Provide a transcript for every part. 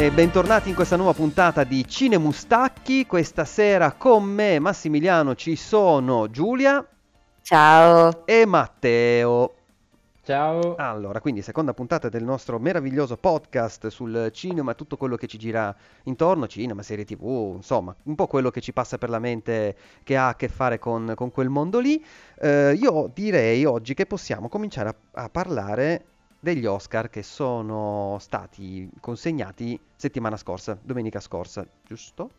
E bentornati in questa nuova puntata di Cinemustacchi. Questa sera con me, Massimiliano, ci sono Giulia Ciao. e Matteo. Ciao. Allora, quindi seconda puntata del nostro meraviglioso podcast sul cinema e tutto quello che ci gira intorno, cinema, serie tv, insomma, un po' quello che ci passa per la mente che ha a che fare con, con quel mondo lì. Eh, io direi oggi che possiamo cominciare a, a parlare degli Oscar che sono stati consegnati settimana scorsa, domenica scorsa, giusto?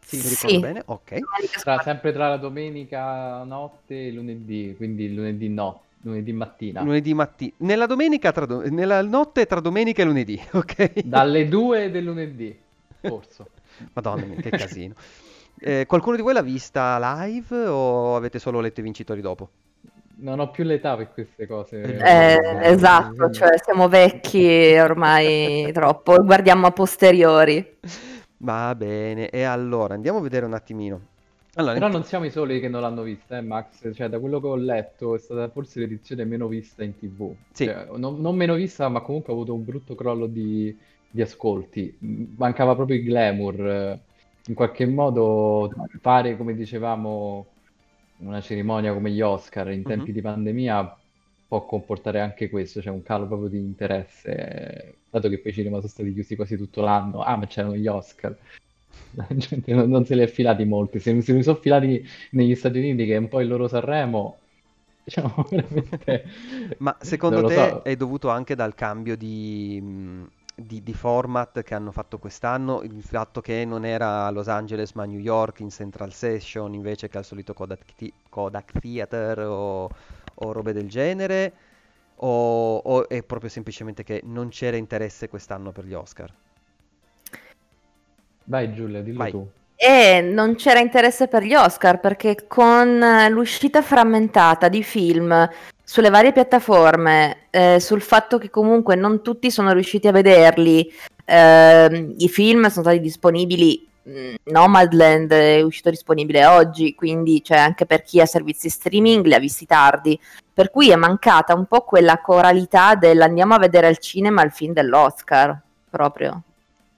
Sì, mi ricordo Sì. bene? Ok. Tra- sempre tra la domenica notte e lunedì, quindi lunedì no, lunedì mattina. Lunedì mattina, nella domenica, tra do- nella notte tra domenica e lunedì, ok? Dalle 2 del lunedì, forse. Madonna mia, che casino. Eh, qualcuno di voi l'ha vista live o avete solo letto i vincitori dopo? Non ho più l'età per queste cose. Eh, esatto, cioè siamo vecchi ormai troppo, guardiamo a posteriori. Va bene, e allora andiamo a vedere un attimino. Allora, Però non siamo i soli che non l'hanno vista, eh, Max. Cioè, da quello che ho letto, è stata forse l'edizione meno vista in TV. Sì. Cioè, non, non meno vista, ma comunque ha avuto un brutto crollo di, di ascolti. Mancava proprio il glamour. eh, In qualche modo fare, come dicevamo, una cerimonia come gli Oscar in tempi Mhm. di pandemia può comportare anche questo, cioè un calo proprio di interesse. Dato che poi i cinema sono stati chiusi quasi tutto l'anno. Ah, ma c'erano gli Oscar. La gente non, non se li è filati molti. Se, se mi sono filati negli Stati Uniti, che è un po' il loro Sanremo, diciamo veramente. Ma secondo te so. è dovuto anche dal cambio di, mh, di- di format che hanno fatto quest'anno? Il fatto che non era a Los Angeles ma a New York in Central Session invece che al solito Kodak, Kodak Theater o, o robe del genere? O, o è proprio semplicemente che non c'era interesse quest'anno per gli Oscar? Vai Giulia, dillo Vai. tu. E non c'era interesse per gli Oscar perché con eh, l'uscita frammentata di film sulle varie piattaforme, eh, sul fatto che comunque non tutti sono riusciti a vederli, ehm, i film sono stati disponibili, mh, Nomadland è uscito disponibile oggi, quindi cioè, anche per chi ha servizi streaming li ha visti tardi, per cui è mancata un po' quella coralità dell'andiamo a vedere al cinema il film dell'Oscar, proprio,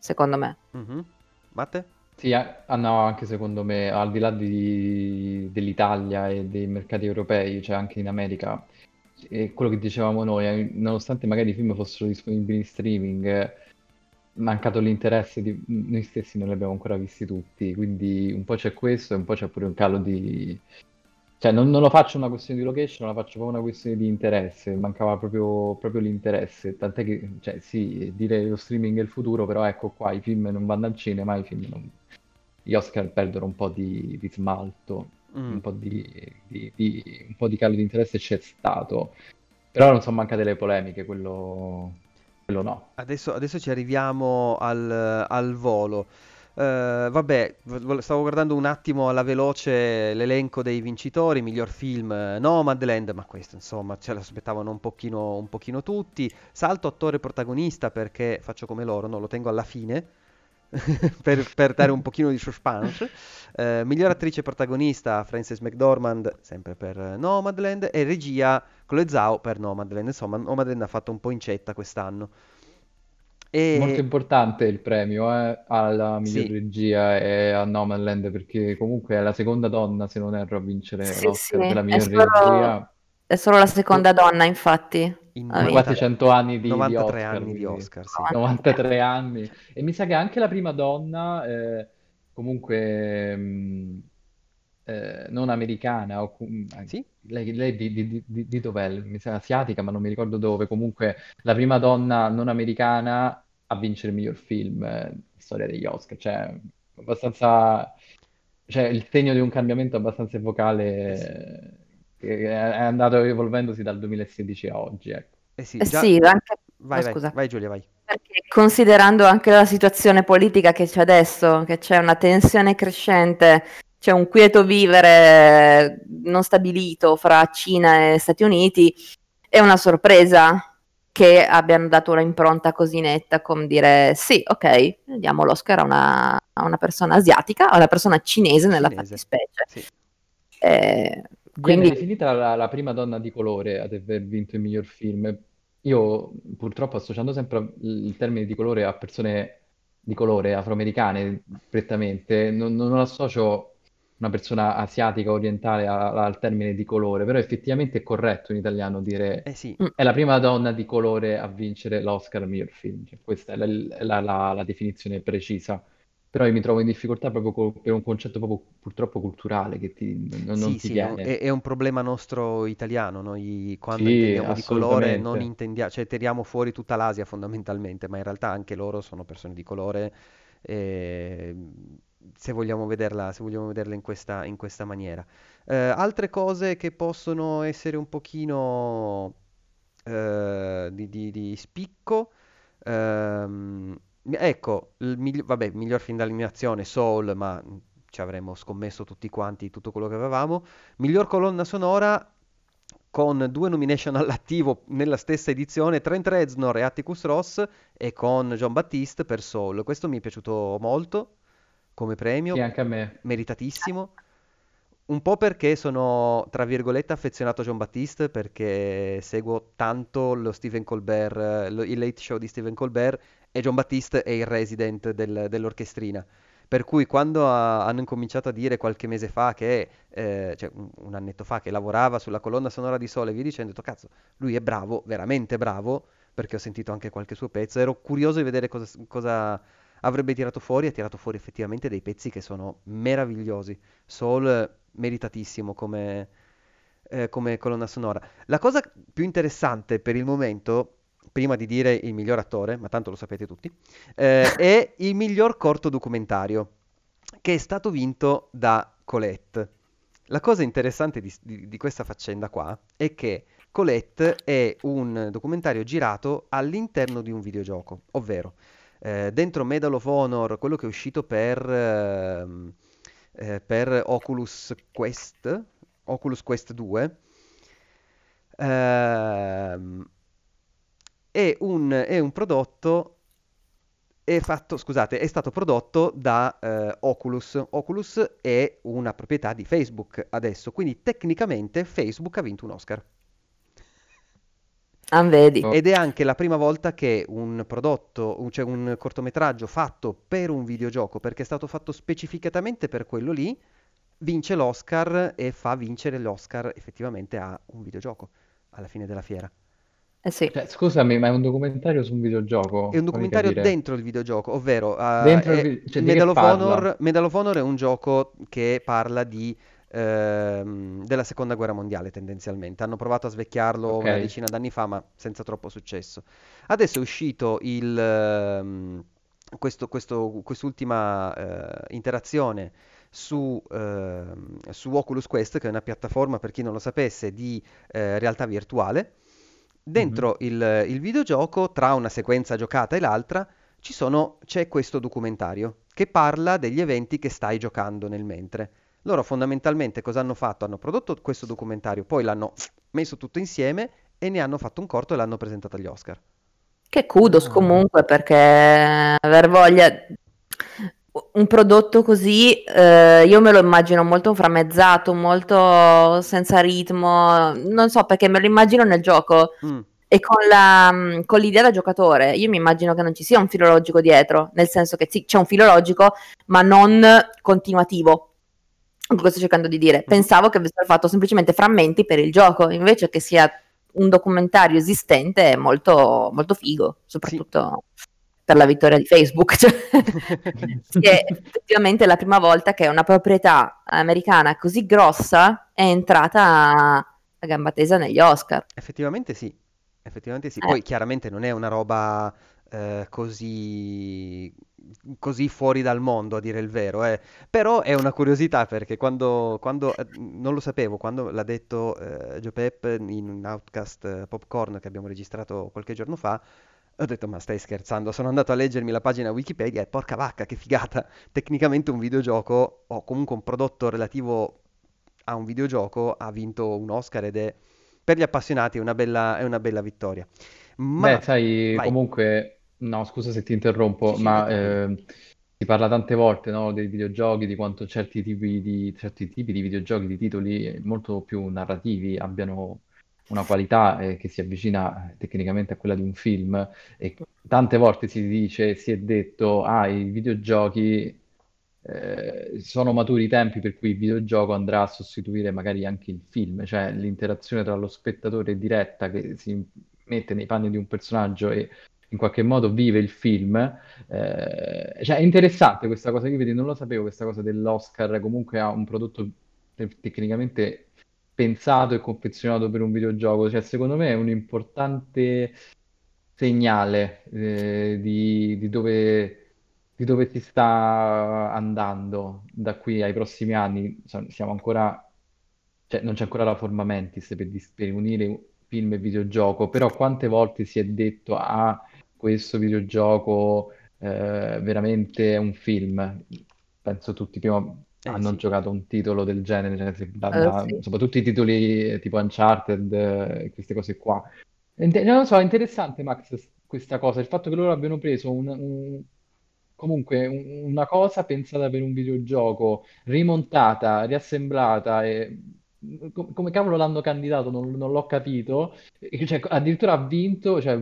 secondo me. Mhm. Matte? Sì, a- ah, no, anche secondo me, al di là di- dell'Italia e dei mercati europei, cioè anche in America, è quello che dicevamo noi, eh, nonostante magari i film fossero disponibili in streaming, eh, mancato l'interesse di noi stessi, non li abbiamo ancora visti tutti, quindi un po' c'è questo e un po' c'è pure un calo di... Cioè, non, non lo faccio una questione di location, la faccio proprio una questione di interesse, mancava proprio, proprio l'interesse, tant'è che, cioè, sì, dire lo streaming è il futuro, però ecco qua, i film non vanno al cinema, i film non... Gli Oscar perdono un po' di, di smalto, Mm. un po' di, di- di- un po' di calo di interesse c'è stato, però non sono mancate le polemiche, quello, quello no. Adesso, adesso ci arriviamo al, al volo. Eh, vabbè, vo- stavo guardando un attimo alla veloce l'elenco dei vincitori, miglior film eh, Nomadland, ma questo insomma ce l'aspettavano un pochino, un pochino tutti. Salto attore protagonista perché faccio come loro, no, lo tengo alla fine per, per dare un pochino di suspense. Eh, miglior attrice protagonista Frances McDormand, sempre per Nomadland, e regia Chloe Zhao per Nomadland. Insomma, Nomadland ha fatto un po' incetta quest'anno. E... Molto importante il premio eh, alla miglior Sì. regia e a Nomadland perché comunque è la seconda donna, se non erro, a vincere Sì, l'Oscar sì, per la miglior solo- regia. È solo la seconda donna, infatti. in Ah, quasi 90 100 anni di, di 93 Oscar, anni di Oscar, sì. 93 anni. E mi sa che anche la prima donna, eh, comunque mh, eh, non americana, o, eh, Sì? lei, lei di, di, di, di- di dov'è? Mi sa asiatica, ma non mi ricordo dove. Comunque la prima donna non americana a vincere il miglior film, eh, storia degli Oscar. Cioè, abbastanza... Cioè, il segno di un cambiamento abbastanza epocale eh, che è andato evolvendosi dal 2016 a oggi, ecco. Eh sì, Eh già... sì, anche Vai, oh, vai, scusa. vai Giulia, vai. perché considerando anche la situazione politica che c'è adesso, che c'è una tensione crescente, c'è un quieto vivere non stabilito fra Cina e Stati Uniti, è una sorpresa che abbiano dato una impronta così netta come dire sì, ok, diamo l'Oscar a una, a una persona asiatica, a una persona cinese nella Cinese. fattispecie. Sì. Eh, Viene quindi definita la, la prima donna di colore ad aver vinto il miglior film. io purtroppo associando sempre il termine di colore a persone di colore afroamericane prettamente, non, non associo una persona asiatica orientale al termine di colore, però effettivamente è corretto in italiano dire Eh sì, è la prima donna di colore a vincere l'Oscar al miglior film, Cioè, questa è la, la- la- la definizione precisa. Però io mi trovo in difficoltà proprio co- per un concetto proprio purtroppo culturale che ti- non, non sì, ti sì, è un, viene. è- è un problema nostro italiano. Noi quando Sì, intendiamo di colore non intendiamo, cioè tiriamo fuori tutta l'Asia fondamentalmente, ma in realtà anche loro sono persone di colore, eh, se vogliamo vederla, se vogliamo vederla in questa, in questa maniera. Eh, altre cose che possono essere un pochino eh, di, di- di spicco. ehm, ecco, il migli- vabbè, miglior film d'animazione, Soul, ma ci avremmo scommesso tutti quanti tutto quello che avevamo. Miglior colonna sonora con due nomination all'attivo nella stessa edizione, Trent Reznor e Atticus Ross e con John Baptiste per Soul. Questo mi è piaciuto molto come Sì, premio, anche a me. meritatissimo. Un po' perché sono, tra virgolette, affezionato a John Baptiste, perché seguo tanto lo Stephen Colbert, lo- il late show di Stephen Colbert, e John Baptiste è il resident del- dell'orchestrina. Per cui quando ha- hanno incominciato a dire qualche mese fa che, eh, cioè un, un annetto fa, che lavorava sulla colonna sonora di Sole via dicendo, ho detto, cazzo, lui è bravo, veramente bravo, perché ho sentito anche qualche suo pezzo, ero curioso di vedere cosa, cosa avrebbe tirato fuori, ha tirato fuori effettivamente dei pezzi che sono meravigliosi. Soul meritatissimo come, eh, come colonna sonora. La cosa più interessante per il momento, prima di dire il miglior attore, ma tanto lo sapete tutti, eh, è il miglior corto documentario, che è stato vinto da Colette. La cosa interessante di, di- di questa faccenda qua è che Colette è un documentario girato all'interno di un videogioco, ovvero eh, dentro Medal of Honor, quello che è uscito per, ehm, eh, per Oculus Quest, Oculus Quest 2, ehm, è un, è un prodotto, è fatto, scusate, è stato prodotto da eh, Oculus. Oculus è una proprietà di Facebook adesso, quindi tecnicamente Facebook ha vinto un Oscar. Ah, vedi. Oh, Ed è anche la prima volta che un prodotto, cioè un cortometraggio fatto per un videogioco, perché è stato fatto specificatamente per quello lì, vince l'Oscar e fa vincere l'Oscar effettivamente a un videogioco alla fine della fiera. Eh sì. cioè, scusami, ma è un documentario su un È un videogioco? Fammi documentario capire. dentro il videogioco, ovvero eh, Dentro il è- vi- cioè, di che Medal of parla? Honor, Medal of Honor è un gioco che parla di, ehm, della seconda guerra mondiale tendenzialmente. Hanno provato a svecchiarlo una Ok. decina d'anni fa, ma senza troppo successo. Adesso è uscito il, ehm, questo- questo- quest'ultima eh, interazione su, ehm, su Oculus Quest, che è una piattaforma, per chi non lo sapesse, di eh, realtà virtuale. Dentro il, il videogioco, tra una sequenza giocata e l'altra, ci sono- c'è questo documentario che parla degli eventi che stai giocando nel mentre. Loro fondamentalmente cosa hanno fatto? Hanno prodotto questo documentario, poi l'hanno messo tutto insieme e ne hanno fatto un corto e l'hanno presentato agli Oscar. Che kudos Ah. comunque perché aver voglia un prodotto così eh, io me lo immagino molto frammezzato, molto senza ritmo, non so perché me lo immagino nel gioco Mm, e con la, mm, con l'idea da giocatore io mi immagino che non ci sia un filo logico dietro, nel senso che sì, c'è un filo logico ma non continuativo. Quello che sto cercando di dire. mhm. Pensavo che avessero fatto semplicemente frammenti per il gioco, invece che sia un documentario esistente è molto, molto figo, Sì. Per la vittoria di Facebook. Cioè, è effettivamente la prima volta che una proprietà americana così grossa è entrata a, a gamba tesa negli Oscar. Effettivamente sì, effettivamente sì. Eh, Poi chiaramente non è una roba eh, così, così fuori dal mondo, a dire il vero, eh. Però è una curiosità perché quando, quando, eh, non lo sapevo, quando l'ha detto eh, Joe Pep in un Outcast eh, Popcorn che abbiamo registrato qualche giorno fa, ho detto ma stai scherzando, sono andato a leggermi la pagina Wikipedia e porca vacca, che figata! Tecnicamente un videogioco o comunque un prodotto relativo a un videogioco ha vinto un Oscar ed è per gli appassionati è una bella, è una bella vittoria. Beh, Ma sai, vai, comunque, no, scusa se ti interrompo, sì, ma eh, si parla tante volte, no, dei videogiochi, di quanto certi tipi di, certi tipi di videogiochi, di titoli molto più narrativi abbiano una qualità eh, che si avvicina tecnicamente a quella di un film e tante volte si dice, si è detto, ah, i videogiochi eh, sono maturi i tempi per cui il videogioco andrà a sostituire magari anche il film, cioè l'interazione tra lo spettatore diretta che si mette nei panni di un personaggio e in qualche modo vive il film. Eh, cioè è interessante questa cosa, io non lo sapevo questa cosa dell'Oscar, comunque ha un prodotto tecnicamente pensato e confezionato per un videogioco, cioè secondo me è un importante segnale eh, di, di dove di dove si sta andando da qui ai prossimi anni. Siamo ancora, cioè, non c'è ancora la forma mentis per, per unire film e videogioco, però quante volte si è detto ah, questo videogioco eh, veramente è un film? Penso tutti prima hanno sì. giocato un titolo del genere, cioè, da, da, sì. soprattutto i titoli tipo Uncharted, eh, queste cose qua. Non lo so, è interessante Max questa cosa, il fatto che loro abbiano preso un, un comunque una cosa pensata per un videogioco, rimontata, riassemblata e come cavolo l'hanno candidato non, non l'ho capito, cioè, addirittura ha vinto, cioè,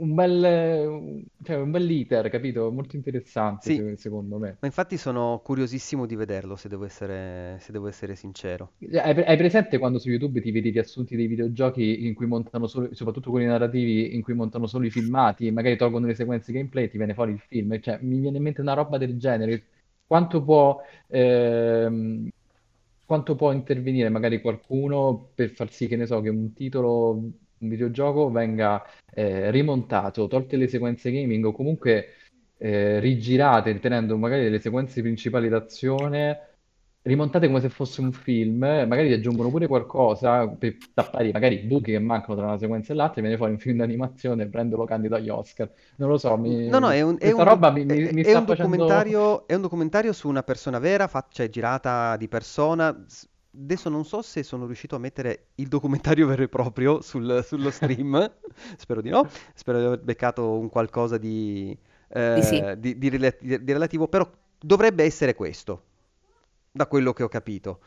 un bel, cioè, un bel iter, capito? Molto interessante Sì, secondo me. ma infatti sono curiosissimo di vederlo, se devo essere, se devo essere sincero. Hai, hai presente quando su YouTube ti vedi i riassunti dei videogiochi in cui montano solo, soprattutto quelli narrativi, in cui montano solo i filmati, magari tolgono le sequenze gameplay e ti viene fuori il film? Cioè, mi viene in mente una roba del genere. Quanto può, ehm, quanto può intervenire magari qualcuno per far sì che ne so, che un titolo un videogioco venga eh, rimontato, tolte le sequenze gaming o comunque eh, rigirate, tenendo magari delle sequenze principali d'azione, rimontate come se fosse un film, magari ti aggiungono pure qualcosa per tappare magari i buchi che mancano tra una sequenza e l'altra, e viene fuori un film d'animazione e prendolo candido agli Oscar. Non lo so, mi... No, no, è un, è un, roba mi, è- mi è sta un facendo... documentario, è un documentario su una persona vera, fat- cioè girata di persona. Adesso non so se sono riuscito a mettere il documentario vero e proprio sul- sullo stream, spero di no, spero di aver beccato un qualcosa di, Di sì. eh, di- di rela- di- relativo, però dovrebbe essere questo, da quello che ho capito.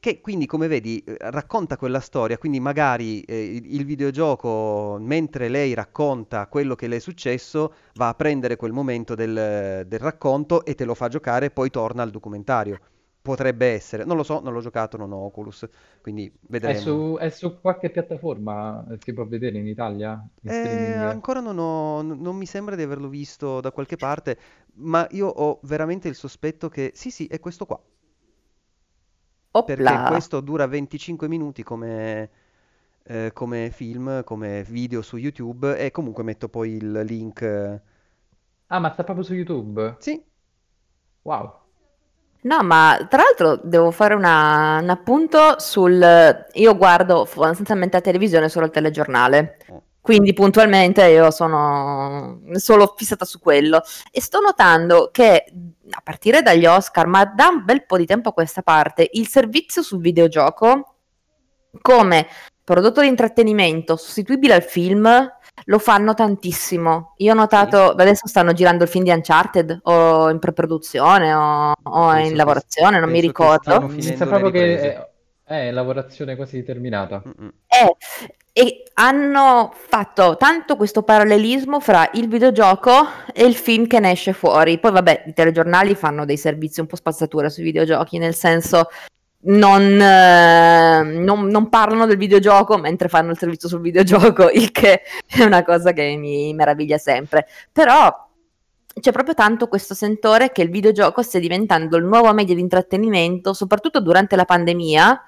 Che quindi, come vedi, eh, racconta quella storia, quindi magari eh, il il videogioco, mentre lei racconta quello che le è successo, va a prendere quel momento del, del racconto e te lo fa giocare e poi torna al documentario. Potrebbe essere, non lo so, non l'ho giocato, non ho Oculus, quindi È vedremo. su, è su qualche piattaforma? eh, Si può vedere in Italia? In Eh, ancora non ho, non mi sembra di averlo visto da qualche parte, ma io ho veramente il sospetto che sì, sì, è questo qua. perché Opla. questo dura 25 minuti come, eh, come film, come video su YouTube e comunque metto poi il link. Ah, ma sta proprio su YouTube? Sì, Wow. No, ma tra l'altro devo fare una- un appunto sul... Io guardo sostanzialmente la televisione solo il telegiornale, Oh. quindi puntualmente io sono solo fissata su quello e sto notando che a partire dagli Oscar, ma da un bel po' di tempo a questa parte, il servizio sul videogioco come prodotto di intrattenimento sostituibile al film lo fanno tantissimo. Io ho Sì. notato, adesso stanno girando il film di Uncharted o in pre-produzione o, o in lavorazione, non mi ricordo. Mi sa proprio che è, è lavorazione quasi terminata. Mm-mm. Eh, e hanno fatto tanto questo parallelismo fra il videogioco e il film che ne esce fuori. Poi, vabbè, i telegiornali fanno dei servizi un po' spazzatura sui videogiochi, nel senso non, eh, non- non parlano del videogioco mentre fanno il servizio sul videogioco, il che è una cosa che mi meraviglia sempre. Però c'è proprio tanto questo sentore che il videogioco stia diventando il nuovo media di intrattenimento, soprattutto durante la pandemia,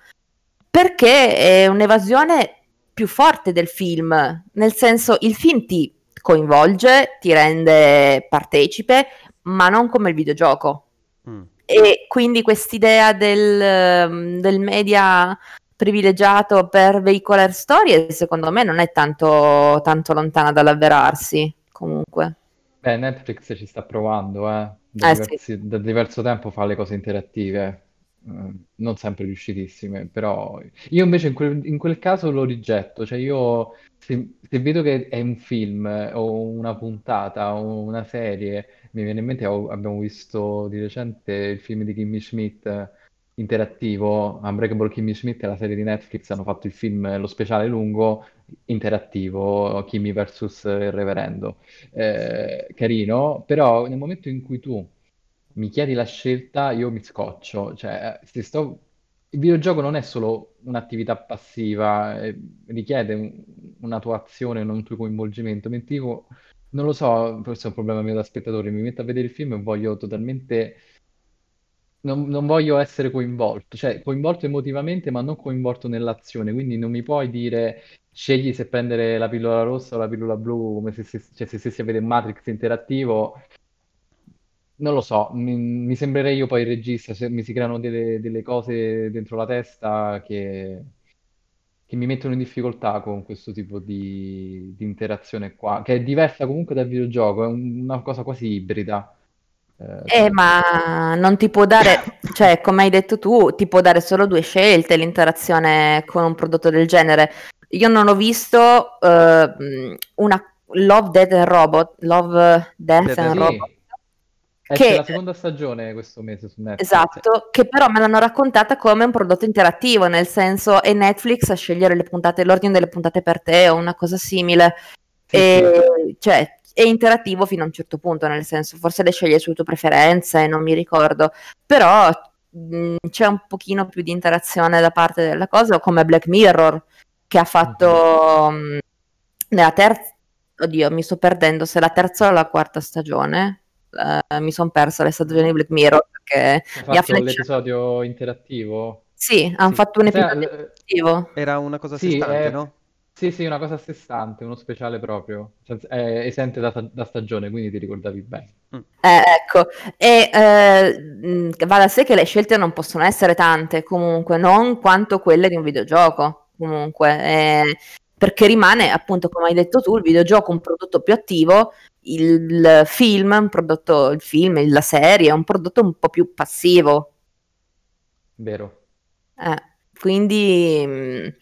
perché è un'evasione più forte del film, nel senso il film ti coinvolge, ti rende partecipe, ma non come il videogioco. Mm. E quindi quest'idea del, ehm, del media privilegiato per veicolare storie, secondo me, non è tanto, tanto lontana dall'avverarsi, comunque. Beh, Netflix ci sta provando, eh. Da Eh sì. diversi- da diverso tempo fa le cose interattive, eh, non sempre riuscitissime, però io invece in quel, in quel caso lo rigetto, cioè io se, se vedo che è un film eh, o una puntata o una serie, mi viene in mente, ho- abbiamo visto di recente il film di Kimmy Schmidt, interattivo. Unbreakable Kimmy Schmidt e la serie di Netflix hanno fatto il film, lo speciale lungo, interattivo, Kimmy vs. il Reverendo. Eh, carino, però nel momento in cui tu mi chiedi la scelta, io mi scoccio. Cioè, se sto... Il videogioco non è solo un'attività passiva, eh, richiede un- una tua azione, un tuo coinvolgimento. Mentre io, non lo so, forse è un problema mio da spettatore, mi metto a vedere il film e voglio totalmente non, non voglio essere coinvolto, cioè coinvolto emotivamente, ma non coinvolto nell'azione. Quindi non mi puoi dire scegli se prendere la pillola rossa o la pillola blu, come se, se, cioè, se stessi a vedere Matrix interattivo. Non lo so, mi, mi sembrerei io poi il regista, se mi si creano delle, delle cose dentro la testa che, che mi mettono in difficoltà con questo tipo di, di interazione qua, che è diversa comunque dal videogioco, è un- una cosa quasi ibrida. Eh, Eh, come- ma non ti può dare, cioè, come hai detto tu, ti può dare solo due scelte l'interazione con un prodotto del genere. Io non ho visto eh, una Love, Death and Robot, Love, Death and and- Robot, Sì, esce che la seconda stagione questo mese su Netflix. Esatto, che però me l'hanno raccontata come un prodotto interattivo, nel senso è Netflix a scegliere le puntate, l'ordine delle puntate per te o una cosa simile. Sì, E, cioè, è interattivo fino a un certo punto, nel senso, forse le sceglie sulle tue preferenze, non mi ricordo, però mh, c'è un pochino più di interazione da parte della cosa, come Black Mirror, che ha fatto mh, nella terza, oddio, mi sto perdendo se la terza o la quarta stagione. Eh, mi sono persa le stagioni di Black Mirror perché Ha mi ha fatto l'episodio interattivo. Sì, hanno Sì. fatto un Sai, episodio l- interattivo. Era una cosa a sé Sì, stante, è, no? sì, sì, una cosa a sé stante, uno speciale proprio. Cioè, è esente da, da stagione, quindi ti ricordavi bene. Mm. Eh, ecco, e eh, mh, va da sé che le scelte non possono essere tante, comunque, non quanto quelle di un videogioco, comunque, eh, perché rimane, appunto, come hai detto tu, il videogioco un prodotto più attivo, il film, un prodotto, il film, la serie, è un prodotto un po' più passivo. Vero. Eh, quindi, mh,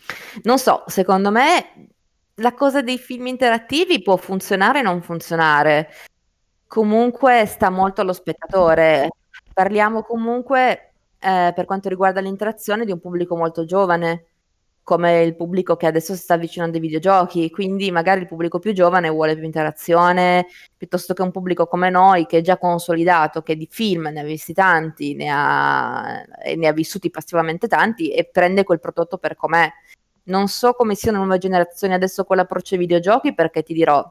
non so, secondo me la cosa dei film interattivi può funzionare o non funzionare. Comunque sta molto allo spettatore. Parliamo comunque, eh, per quanto riguarda l'interazione, di un pubblico molto giovane, come il pubblico che adesso si sta avvicinando ai videogiochi. Quindi magari il pubblico più giovane vuole più interazione, piuttosto che un pubblico come noi che è già consolidato, che di film ne ha visti tanti, ne ha, ne ha vissuti passivamente tanti e prende quel prodotto per com'è. Non so come siano le nuove generazioni adesso con l'approccio ai videogiochi, perché ti dirò,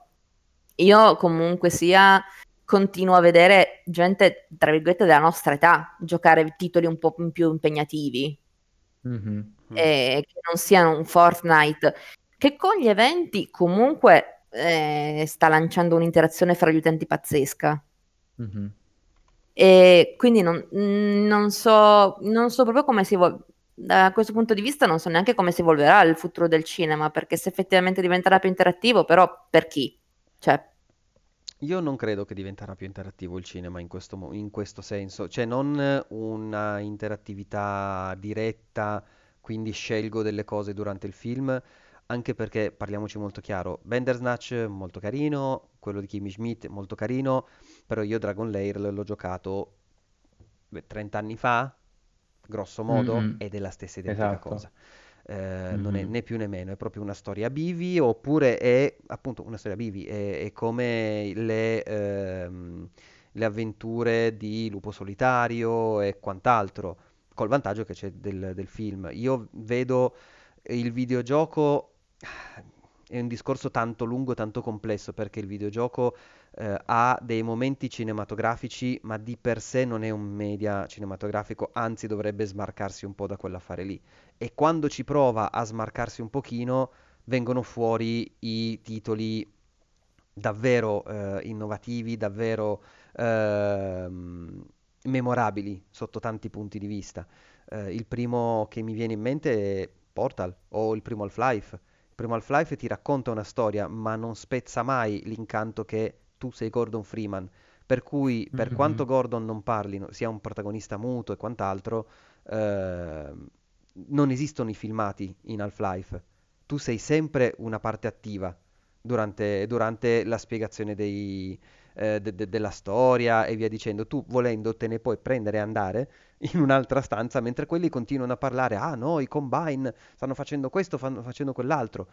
io comunque sia continuo a vedere gente, tra virgolette, della nostra età giocare titoli un po' più impegnativi Mhm. Mm. e che non siano un Fortnite, che con gli eventi comunque eh, sta lanciando un'interazione fra gli utenti pazzesca. Mhm. E quindi non, mm, non so, non so proprio come si evolve. Da questo punto di vista non so neanche come si evolverà il futuro del cinema, perché se effettivamente diventerà più interattivo, però per chi? Cioè, Io non credo che diventerà più interattivo il cinema in questo, in questo senso, cioè non una interattività diretta, quindi scelgo delle cose durante il film, anche perché parliamoci molto chiaro, Bandersnatch molto carino, quello di Kimmy Schmidt molto carino, però io Dragon Lair l'ho giocato beh, 30 anni fa, grosso modo, Mhm. ed è la stessa identica Esatto. cosa. Eh, non è né più né meno, è proprio una storia a bivi, oppure è appunto una storia a bivi, è, è come le, ehm, le avventure di Lupo Solitario e quant'altro, col vantaggio che c'è del, del film. Io vedo il videogioco, è un discorso tanto lungo, tanto complesso, perché il videogioco eh, ha dei momenti cinematografici, ma di per sé non è un media cinematografico, anzi dovrebbe smarcarsi un po' da quell'affare lì. E quando ci prova a smarcarsi un pochino, vengono fuori i titoli davvero eh, innovativi, davvero ehm, memorabili sotto tanti punti di vista. Eh, il primo che mi viene in mente è Portal o il primo Half-Life. Il primo Half-Life ti racconta una storia, ma non spezza mai l'incanto che tu sei Gordon Freeman. Per cui, per quanto Mhm. Gordon non parli, sia un protagonista muto e quant'altro, ehm, non esistono i filmati in Half-Life. Tu sei sempre una parte attiva durante, durante la spiegazione dei, eh, de- de- della storia e via dicendo. Tu volendo te ne puoi prendere e andare in un'altra stanza mentre quelli continuano a parlare, ah no, i Combine stanno facendo questo, fanno facendo quell'altro.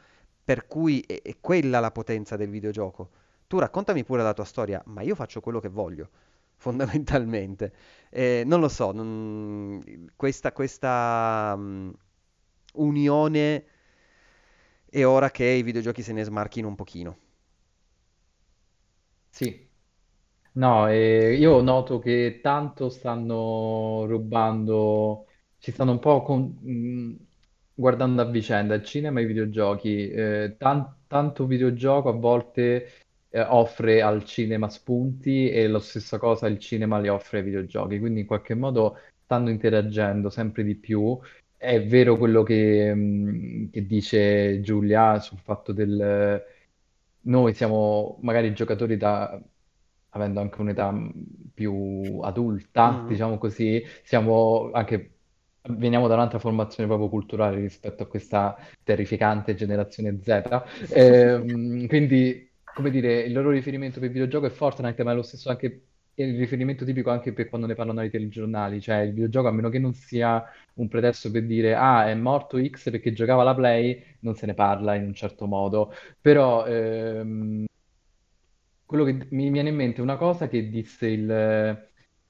Per cui è, è quella la potenza del videogioco. Tu raccontami pure la tua storia, ma io faccio quello che voglio, fondamentalmente. Eh, non lo so, non- questa, questa mm, unione è ora che i videogiochi se ne smarchino un pochino. Sì. No, e io noto che tanto stanno rubando, ci stanno un po' con- mh, guardando a vicenda il cinema e i videogiochi. Eh, tan- tanto videogioco a volte eh, offre al cinema spunti e la stessa cosa il cinema li offre ai videogiochi, quindi in qualche modo stanno interagendo sempre di più. È vero quello che, mh, che dice Giulia sul fatto del... Noi siamo magari giocatori da avendo anche un'età mh, più adulta, Mhm. diciamo così, siamo anche, veniamo da un'altra formazione proprio culturale rispetto a questa terrificante generazione Z. Ehm, quindi, come dire, il loro riferimento per il videogioco è Fortnite, ma è lo stesso anche il riferimento tipico anche per quando ne parlano ai telegiornali, cioè il videogioco, a meno che non sia un pretesto per dire ah, è morto X perché giocava alla Play, non se ne parla in un certo modo. Però ehm, quello che mi viene in mente è una cosa che disse il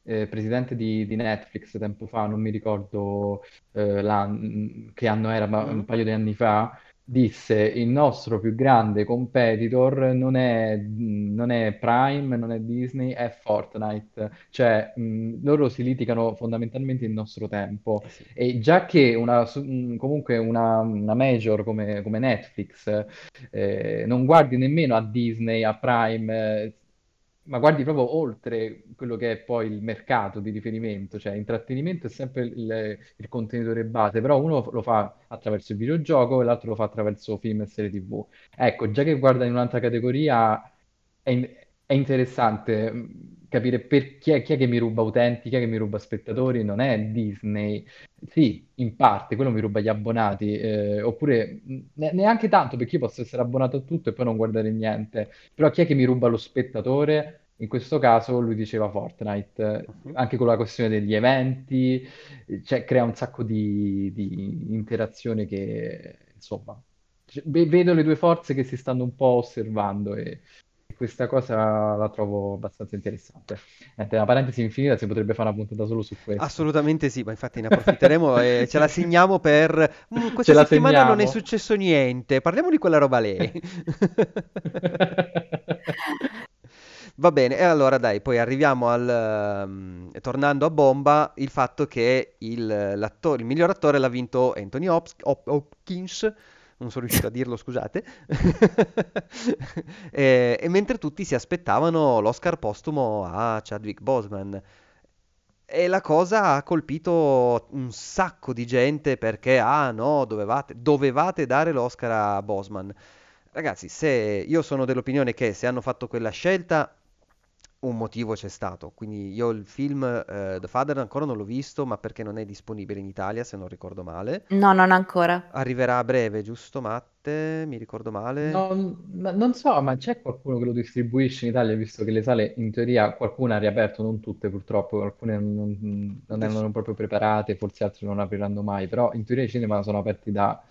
eh, presidente di, di Netflix tempo fa, non mi ricordo eh, l'an- che anno era, ma un Mhm. paio di anni fa, disse il nostro più grande competitor non è, non è Prime, non è Disney, è Fortnite. Cioè, mh, loro si litigano fondamentalmente il nostro tempo. Eh sì. E già che una, comunque una, una major come, come Netflix eh, non guardi nemmeno a Disney, a Prime, eh, ma guardi proprio oltre quello che è poi il mercato di riferimento, cioè intrattenimento è sempre il, il contenitore base, però uno lo fa attraverso il videogioco e l'altro lo fa attraverso film e serie TV. Ecco, già che guarda in un'altra categoria, è, in- è interessante capire per chi è, chi è che mi ruba utenti, chi è che mi ruba spettatori, non è Disney. Sì, in parte, quello mi ruba gli abbonati, eh, oppure ne- neanche tanto perché io posso essere abbonato a tutto e poi non guardare niente, però chi è che mi ruba lo spettatore? In questo caso lui diceva Fortnite, Mhm. anche con la questione degli eventi, cioè crea un sacco di, di interazione che, insomma, cioè, ve- vedo le due forze che si stanno un po' osservando e questa cosa la trovo abbastanza interessante. Niente, una parentesi infinita, si potrebbe fare una puntata solo su questo. Assolutamente sì, ma infatti ne approfitteremo e ce la segniamo per... "Mm, Ce questa la settimana non è successo niente, parliamo di quella roba lì. Va bene, e allora dai, poi arriviamo al... ehm, tornando a bomba, il fatto che il, l'attore- il miglior attore l'ha vinto Anthony Hopkins, non sono riuscito a dirlo, scusate, e, e mentre tutti si aspettavano l'Oscar postumo a Chadwick Boseman. E la cosa ha colpito un sacco di gente perché, ah no, dovevate, dovevate dare l'Oscar a Bosman. Ragazzi, se io sono dell'opinione che se hanno fatto quella scelta, un motivo c'è stato. Quindi io il film eh, The Father ancora non l'ho visto, ma perché non è disponibile in Italia, se non ricordo male. No, non ancora. Arriverà a breve, giusto, Matte? Mi ricordo male? Non, ma- non so, ma c'è qualcuno che lo distribuisce in Italia, visto che le sale in teoria qualcuno ha riaperto, non tutte purtroppo, alcune non, non erano proprio preparate, forse altre non apriranno mai, però in teoria i cinema sono aperti da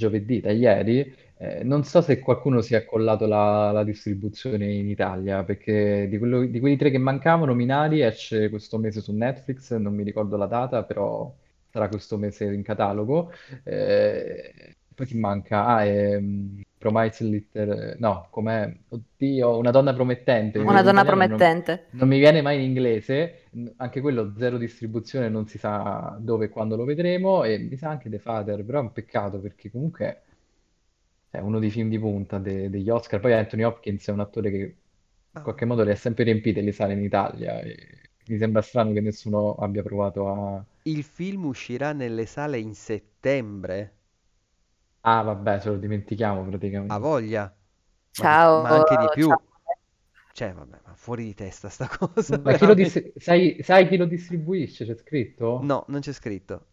giovedì, da ieri. Eh, non so se qualcuno si è accollato la, la distribuzione in Italia, perché di, quello- di quei tre che mancavano, Minari esce questo mese su Netflix, non mi ricordo la data, però sarà questo mese in catalogo. Eh, poi chi manca? Ah, ehm, Promised Little... No, com'è? Oddio, Una donna promettente, Una donna italiano, non, promettente. non mi viene mai in inglese. Anche quello zero distribuzione, non si sa dove e quando lo vedremo. E mi sa anche The Father, però è un peccato perché comunque è uno dei film di punta de- degli Oscar. Poi Anthony Hopkins è un attore che in qualche modo le ha sempre riempite le sale in Italia. E mi sembra strano che nessuno abbia provato a... Il film uscirà nelle sale in settembre. Ah, vabbè, ce lo dimentichiamo Ha praticamente. voglia, ma, di- Ciao, ma anche di più. ciao. Cioè, vabbè, ma fuori di testa sta cosa, Ma chi dis- sai, sai chi lo distribuisce? C'è scritto? No, non c'è scritto.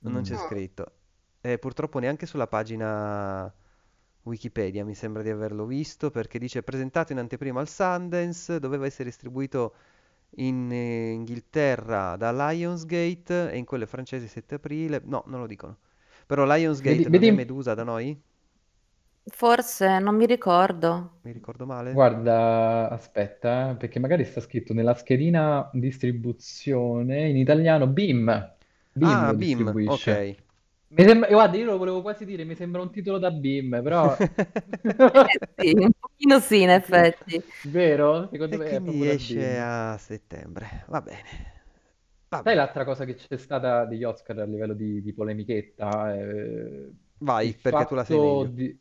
Non c'è Mm. scritto. E purtroppo neanche sulla pagina Wikipedia, mi sembra di averlo visto, perché dice presentato in anteprima al Sundance, doveva essere distribuito in eh, Inghilterra da Lionsgate e in quelle francesi 7 aprile. No, non lo dicono. Però Lionsgate Vedi, non è vedi, Medusa da noi? Forse, non mi ricordo. Mi ricordo male? guarda, aspetta, eh, perché magari sta scritto nella schedina distribuzione in italiano BIM. BIM Ah, BIM, distribuisce. ok. Mi sembra, guarda, io lo volevo quasi dire, mi sembra un titolo da BIM, però... Eh sì, un pochino sì, in effetti. Vero? Secondo E me è quindi proprio da esce a settembre. Va bene. Va Sai l'altra cosa che c'è stata degli Oscar a livello di, di polemichetta? Eh, Vai, perché tu la meglio. di...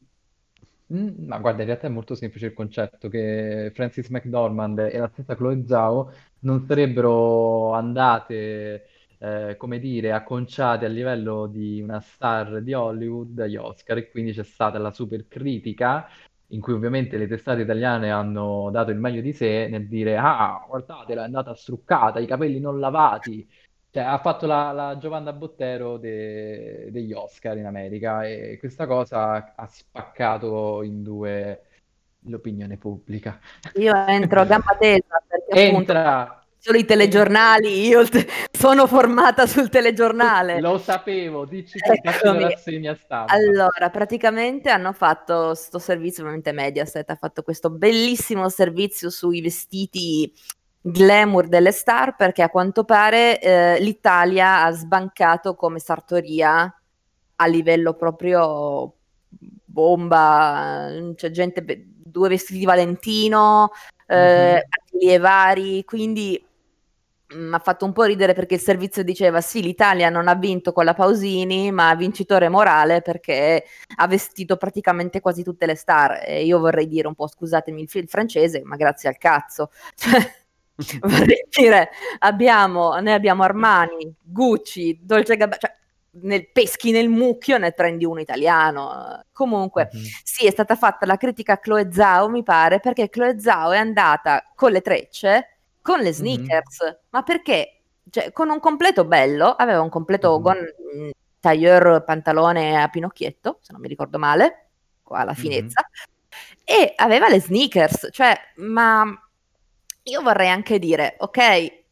Mm, Ma guarda, in realtà è molto semplice il concetto che Francis McDormand e la stessa Chloe Zhao non sarebbero andate, eh, come dire, acconciate a livello di una star di Hollywood agli Oscar e quindi c'è stata la super critica in cui ovviamente le testate italiane hanno dato il meglio di sé nel dire ah, guardate, l'è andata struccata, i capelli non lavati. Cioè, ha fatto la, la Giovanna Bottero de- degli Oscar in America e questa cosa ha spaccato in due l'opinione pubblica. Io entro a gamba tesa perché appunto Entra, solo i telegiornali, io te- sono formata sul telegiornale. Lo sapevo, dici tu, faccio la rassegna stampa. Allora, praticamente hanno fatto sto servizio, ovviamente Mediaset ha fatto questo bellissimo servizio sui vestiti glamour delle star perché a quanto pare eh, l'Italia ha sbancato come sartoria a livello proprio bomba, c'è gente, be- due vestiti di Valentino, eh, Mhm. atelier vari, quindi mi ha fatto un po' ridere perché il servizio diceva sì, l'Italia non ha vinto con la Pausini, ma vincitore morale perché ha vestito praticamente quasi tutte le star. E io vorrei dire un po', scusatemi il, il francese, ma grazie al cazzo. Cioè, vorrei dire, abbiamo, noi abbiamo Armani, Gucci, Dolce Gabbana, cioè, nel peschi nel mucchio ne prendi uno italiano. Comunque, Mhm. sì, è stata fatta la critica a Chloe Zhao, mi pare, perché Chloe Zhao è andata con le trecce, con le sneakers. Ma perché? Cioè, con un completo bello, aveva un completo Mhm. gon mh, tailleur pantalone a pinocchietto, se non mi ricordo male, qua alla finezza, e aveva le sneakers, cioè, ma io vorrei anche dire, ok,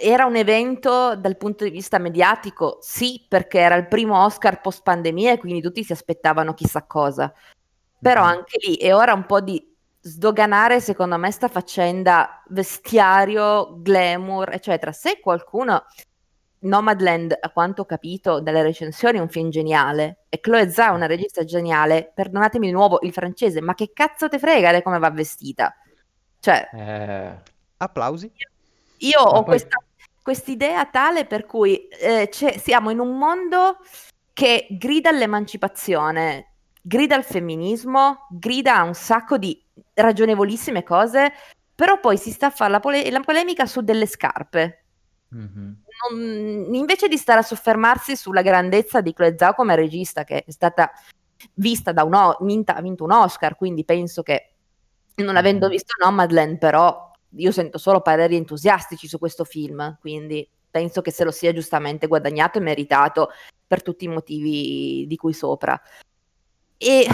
era un evento dal punto di vista mediatico, sì, perché era il primo Oscar post pandemia e quindi tutti si aspettavano chissà cosa. Però anche lì è ora un po' di sdoganare, secondo me, sta faccenda vestiario, glamour, eccetera. Se qualcuno Nomadland, a quanto ho capito dalle recensioni, è un film geniale e Chloe Zhao è una regista geniale, perdonatemi di nuovo il francese, ma che cazzo te frega di come va vestita? Cioè, Eh, Applausi. io ma ho poi... questa quest'idea tale per cui eh, c'è- siamo in un mondo che grida all'emancipazione, grida al femminismo, grida a un sacco di ragionevolissime cose, però poi si sta a fare la, pole- la polemica su delle scarpe. Mhm. Non- invece di stare a soffermarsi sulla grandezza di Chloe Zhao come regista, che è stata vista da un, o- vinta- ha vinto un Oscar, quindi penso che non avendo Mhm. visto Nomadland, però io sento solo pareri entusiastici su questo film, quindi penso che se lo sia giustamente guadagnato e meritato per tutti i motivi di cui sopra. E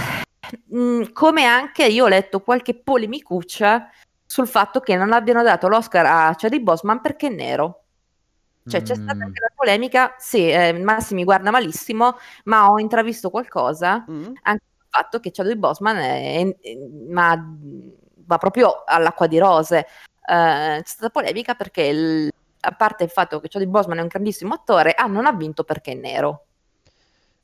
mh, come anche io ho letto qualche polemicuccia sul fatto che non abbiano dato l'Oscar a Chadwick Boseman perché è nero. Cioè c'è stata Mm. anche la polemica, sì, eh, Massi mi guarda malissimo, ma ho intravisto qualcosa Mm. anche il fatto che Chadwick Boseman è, è- ma va proprio all'acqua di rose. Eh, c'è stata polemica perché il- a parte il fatto che Chadwick Boseman è un grandissimo attore, ah, non ha vinto perché è nero.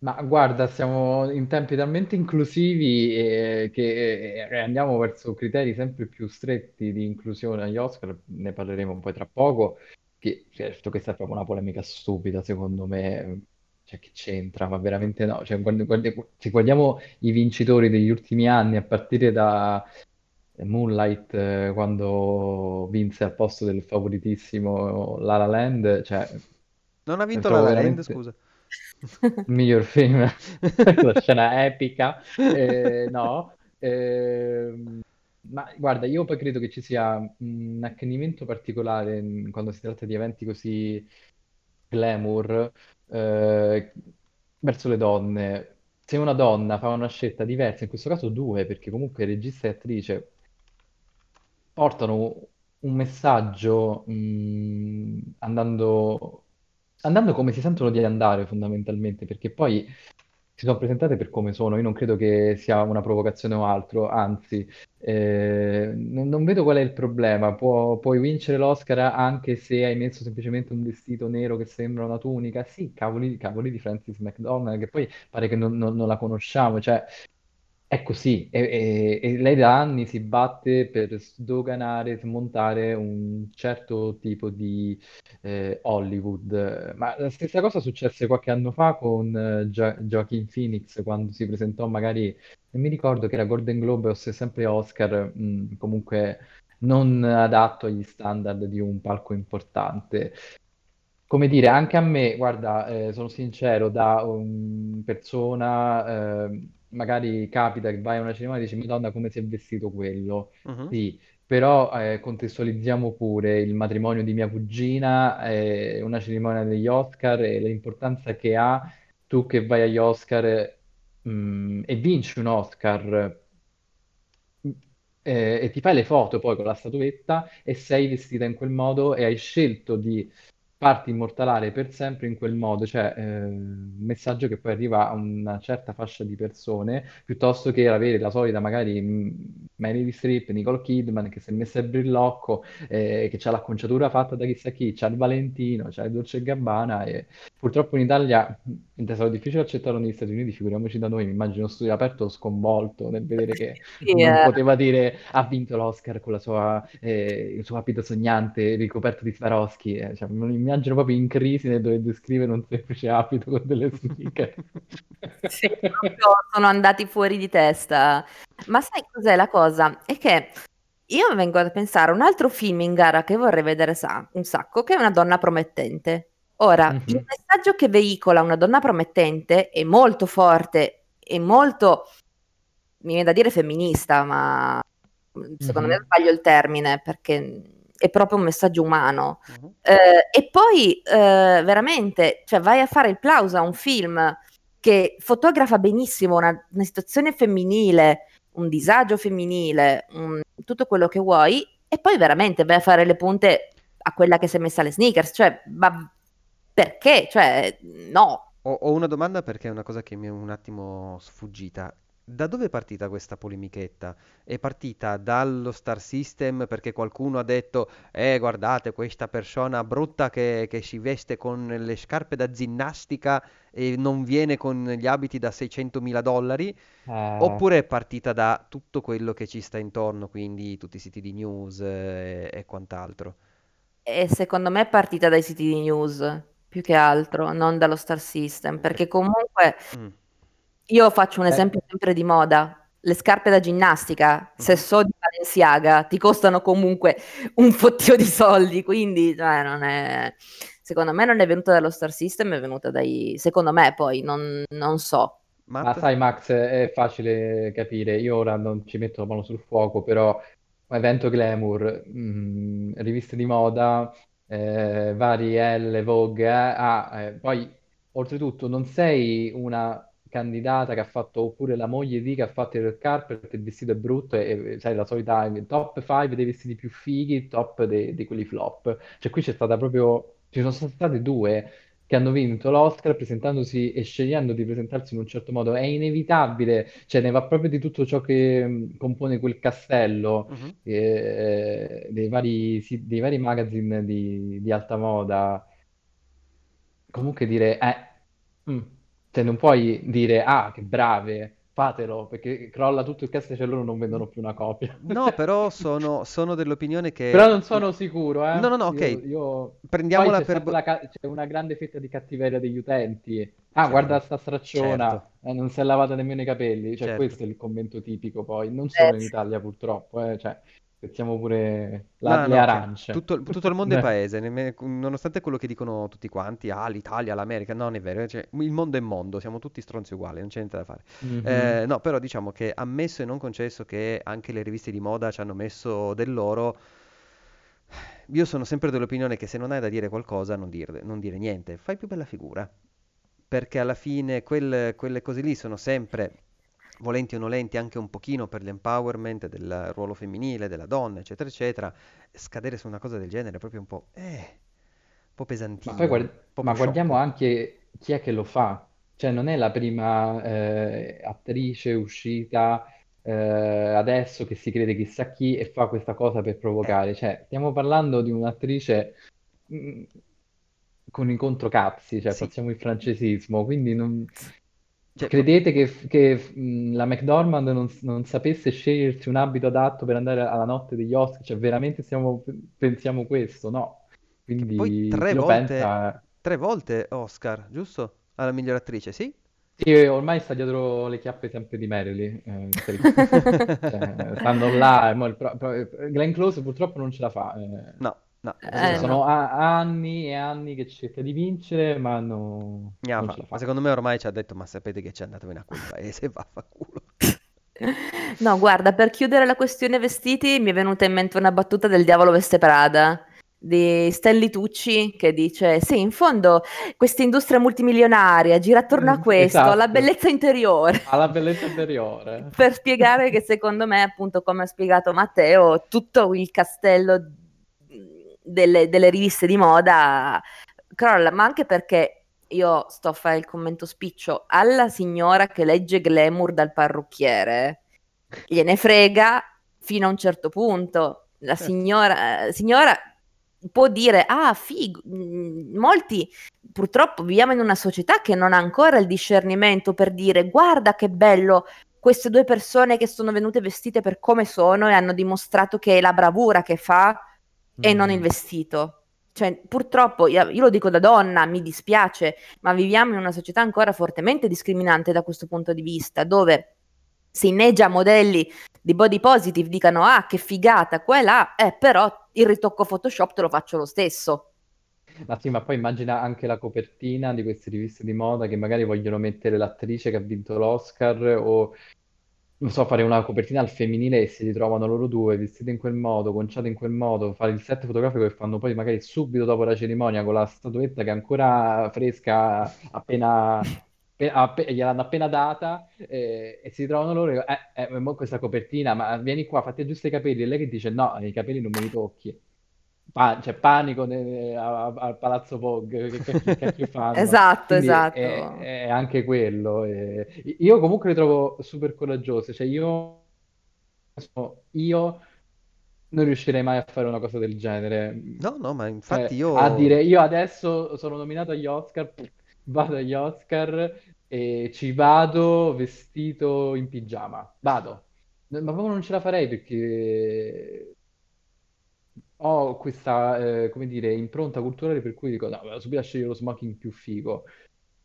Ma guarda, siamo in tempi talmente inclusivi eh, che eh, andiamo verso criteri sempre più stretti di inclusione agli Oscar, ne parleremo poi tra poco, che certo questa è proprio una polemica stupida secondo me, cioè che c'entra, ma veramente no, cioè, guardi- guardi- se guardiamo i vincitori degli ultimi anni a partire da Moonlight eh, quando vinse al posto del favoritissimo La La Land, cioè Non ha vinto La La Land, veramente scusa. Miglior film, la scena epica, eh, no, ehm, ma guarda, io poi credo che ci sia un accanimento particolare quando si tratta di eventi così glamour eh, verso le donne. se una donna fa una scelta diversa, in questo caso due, perché comunque regista e attrice portano un messaggio mh, andando, andando come si sentono di andare fondamentalmente, perché poi si sono presentate per come sono, io non credo che sia una provocazione o altro, anzi, eh, non, non vedo qual è il problema. Può- puoi vincere l'Oscar anche se hai messo semplicemente un vestito nero che sembra una tunica. Sì, cavoli, cavoli di Francis McDormand, che poi pare che non, non- non la conosciamo, cioè è così, e, e- e lei da anni si batte per sdoganare, smontare un certo tipo di eh, Hollywood. Ma la stessa cosa successe qualche anno fa con eh, Gio- Joaquin Phoenix quando si presentò magari, non mi ricordo che era Golden Globe o se sempre Oscar, mh, comunque non adatto agli standard di un palco importante. Come dire, anche a me, guarda, eh, sono sincero, da um, persona, eh, magari capita che vai a una cerimonia e dici, Madonna, come si è vestito quello? Mhm. Sì, però eh, contestualizziamo pure il matrimonio di mia cugina, eh, una cerimonia degli Oscar e l'importanza che ha tu che vai agli Oscar, mm, e vinci un Oscar eh, e ti fai le foto poi con la statuetta e sei vestita in quel modo e hai scelto di farti immortalare per sempre in quel modo, cioè eh, un messaggio che poi arriva a una certa fascia di persone, piuttosto che avere la solita magari mh, Meryl Streep, Nicole Kidman che si è messa il brillocco, eh, che c'ha l'acconciatura fatta da chissà chi, c'ha il Valentino, c'ha il Dolce Gabbana e purtroppo in Italia è stato difficile accettarlo negli Stati Uniti, figuriamoci da noi, mi immagino studio aperto sconvolto nel vedere che Sì, non eh, poteva dire ha vinto l'Oscar con la sua, eh, il suo abito sognante ricoperto di Swarovski. eh, cioè, lo immagino proprio in crisi nel dover descrivere un semplice abito con delle sneaker. sì, sono andati fuori di testa. Ma sai cos'è la cosa? È che io vengo a pensare a un altro film in gara che vorrei vedere sa- un sacco, che è Una donna promettente. Ora, il Mhm. messaggio che veicola una donna promettente è molto forte, è molto, mi viene da dire femminista, ma secondo me Mhm. sbaglio il termine perché è proprio un messaggio umano. Mhm. Eh, e poi eh, veramente, cioè, vai a fare il plauso a un film che fotografa benissimo una, una situazione femminile, un disagio femminile, un- tutto quello che vuoi, e poi veramente vai a fare le punte a quella che si è messa le sneakers. Cioè, ma perché? Cioè, no. Ho, ho una domanda perché è una cosa che mi è un attimo sfuggita. Da dove è partita questa polemichetta? È partita dallo Star System perché qualcuno ha detto, eh, guardate, questa persona brutta che, che si veste con le scarpe da ginnastica e non viene con gli abiti da 600.000 dollari? Eh, Oppure è partita da tutto quello che ci sta intorno, quindi tutti i siti di news eh, e quant'altro? E secondo me è partita dai siti di news, più che altro, non dallo Star System, E- perché comunque mm, io faccio un eh, esempio sempre di moda. Le scarpe da ginnastica, se mhm. so di Balenciaga, ti costano comunque un fottio di soldi, quindi cioè, non è... secondo me non è venuta dallo Star System, è venuta dai... secondo me poi, non, non so. Ma Matt? sai, Max, è facile capire. Io ora non ci metto la mano sul fuoco, però evento glamour, mm, riviste di moda, eh, vari Elle, Vogue, eh, ah, eh, poi oltretutto non sei una candidata che ha fatto, oppure la moglie di che ha fatto il red carpet, il vestito è brutto e, e sai la solita top 5 dei vestiti più fighi, top di quelli flop. Cioè qui c'è stata proprio, ci sono state due che hanno vinto l'Oscar presentandosi e scegliendo di presentarsi in un certo modo. È inevitabile, cioè ne va proprio di tutto ciò che mh, compone quel castello Mhm. eh, dei vari, sì, dei vari magazine di, di alta moda. Comunque dire, eh, mm, cioè non puoi dire, ah, che brave, fatelo, perché crolla tutto il cast e loro non vendono più una copia. No, però sono, sono dell'opinione Però che... non sono sicuro, No, eh. no, no, Io, ok. io- Poi Prendiamola c'è per... la ca- c'è una grande fetta di cattiveria degli utenti. Ah, guarda Chiaro, sta certo, stracciona, eh, non si è lavata nemmeno i capelli. Cioè, certo. questo è il commento tipico poi, non Eh, solo in Italia purtroppo, eh. Cioè, mettiamo pure la- No, le no, arance. Tutto, tutto il mondo è Eh. paese, nemme- nonostante quello che dicono tutti quanti, ah, l'Italia, l'America, no, non è vero, cioè, il mondo è mondo, siamo tutti stronzi uguali, non c'è niente da fare. Mhm. Eh, no, però diciamo che ammesso e non concesso che anche le riviste di moda ci hanno messo del loro, io sono sempre dell'opinione che se non hai da dire qualcosa, non dire, non dire niente, fai più bella figura. perché alla fine quelle, quelle cose lì sono sempre, volenti o nolenti, anche un pochino per l'empowerment del ruolo femminile, della donna, eccetera, eccetera. Scadere su una cosa del genere è proprio un po', eh, un po' pesantino, Ma poi guard- un po' ma guardiamo anche chi è che lo fa. Cioè, non è la prima eh, attrice uscita eh, adesso che si crede chissà chi e fa questa cosa per Eh, provocare. Cioè, stiamo parlando di un'attrice mm, con i controcazzi, cioè sì, passiamo il francesismo, quindi non... cioè, Credete che, che, la McDormand non, non sapesse scegliersi un abito adatto per andare alla notte degli Oscar? Cioè, veramente stiamo- pensiamo questo? No. che poi Quindi tre volte, pensa... tre volte Oscar, giusto? Alla miglior attrice, sì? Sì, ormai sta dietro le chiappe sempre di Marilyn, eh, cioè, stanno là, pro- pro- Glenn Close purtroppo non ce la fa, eh. No, no, Eh sono no. a- anni e anni che cerca di vincere, ma no- non ce la ma secondo me ormai ci ha detto, ma sapete che c'è andatevene a quel paese, vaffanculo. No, guarda, per chiudere la questione vestiti mi è venuta in mente una battuta del Diavolo Veste Prada di Stanley Tucci che dice: Sì, in fondo questa industria multimilionaria gira attorno a Eh, questo, alla Esatto, bellezza interiore. alla bellezza interiore. Per spiegare che secondo me, appunto, come ha spiegato Matteo, tutto il castello delle, delle riviste di moda crolla, ma anche perché io sto a fare il commento spiccio alla signora che legge Glamour dal parrucchiere, gliene frega fino a un certo punto. La Certo. signora, signora può dire, ah, figo, mm, molti purtroppo viviamo in una società che non ha ancora il discernimento per dire, guarda che bello queste due persone che sono venute vestite per come sono e hanno dimostrato che è la bravura che fa e non il Mhm. vestito. Cioè, purtroppo, io, io lo dico da donna, mi dispiace, ma viviamo in una società ancora fortemente discriminante da questo punto di vista, dove si inneggia modelli di body positive dicano ah che figata, qua e là, eh, però il ritocco Photoshop te lo faccio lo stesso. Ma sì, ma poi immagina anche la copertina di queste riviste di moda che magari vogliono mettere l'attrice che ha vinto l'Oscar o, non so, fare una copertina al femminile e si ritrovano loro due vestite in quel modo, conciate in quel modo, fare il set fotografico che fanno poi magari subito dopo la cerimonia con la statuetta che è ancora fresca, appena, appe- appe- gliel'hanno appena data eh, e si ritrovano loro e eh, eh, questa copertina, ma vieni qua, fatti aggiustare i capelli e lei che dice no, i capelli non me li tocchi. Pa- c'è panico ne- a- a- al Palazzo Vogue, che cacchio, che cacchio fanno? Esatto, Quindi è, esatto. è anche quello. e- io comunque le trovo super coraggiose, cioè io, io non riuscirei mai a fare una cosa del genere. No, no, ma infatti Cioè, a io... dire io adesso sono nominato agli Oscar, vado agli Oscar e ci vado vestito in pigiama. Vado. Ma proprio non ce la farei perché ho questa, eh, come dire, impronta culturale per cui dico, no, subito a scegliere lo smoking più figo.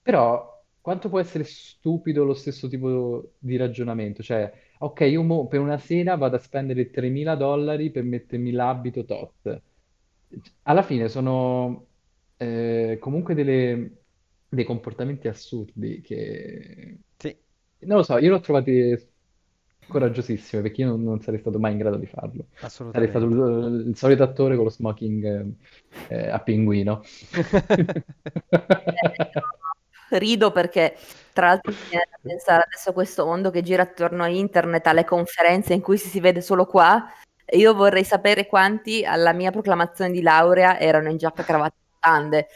Però, quanto può essere stupido lo stesso tipo di ragionamento? Cioè, ok, io mo per una sera vado a spendere 3.000 dollari per mettermi l'abito tot. Alla fine sono eh, comunque delle- dei comportamenti assurdi che... Sì, Non lo so, io l'ho trovati coraggiosissimi perché io non, non sarei stato mai in grado di farlo. Sarei stato assolutamente. il, il solito attore con lo smoking eh, a pinguino. Rido perché, tra l'altro, mi viene da pensare adesso a questo mondo che gira attorno a internet, alle conferenze in cui si, si vede solo qua. Io vorrei sapere quanti alla mia proclamazione di laurea erano in giacca, cravatta e mutande.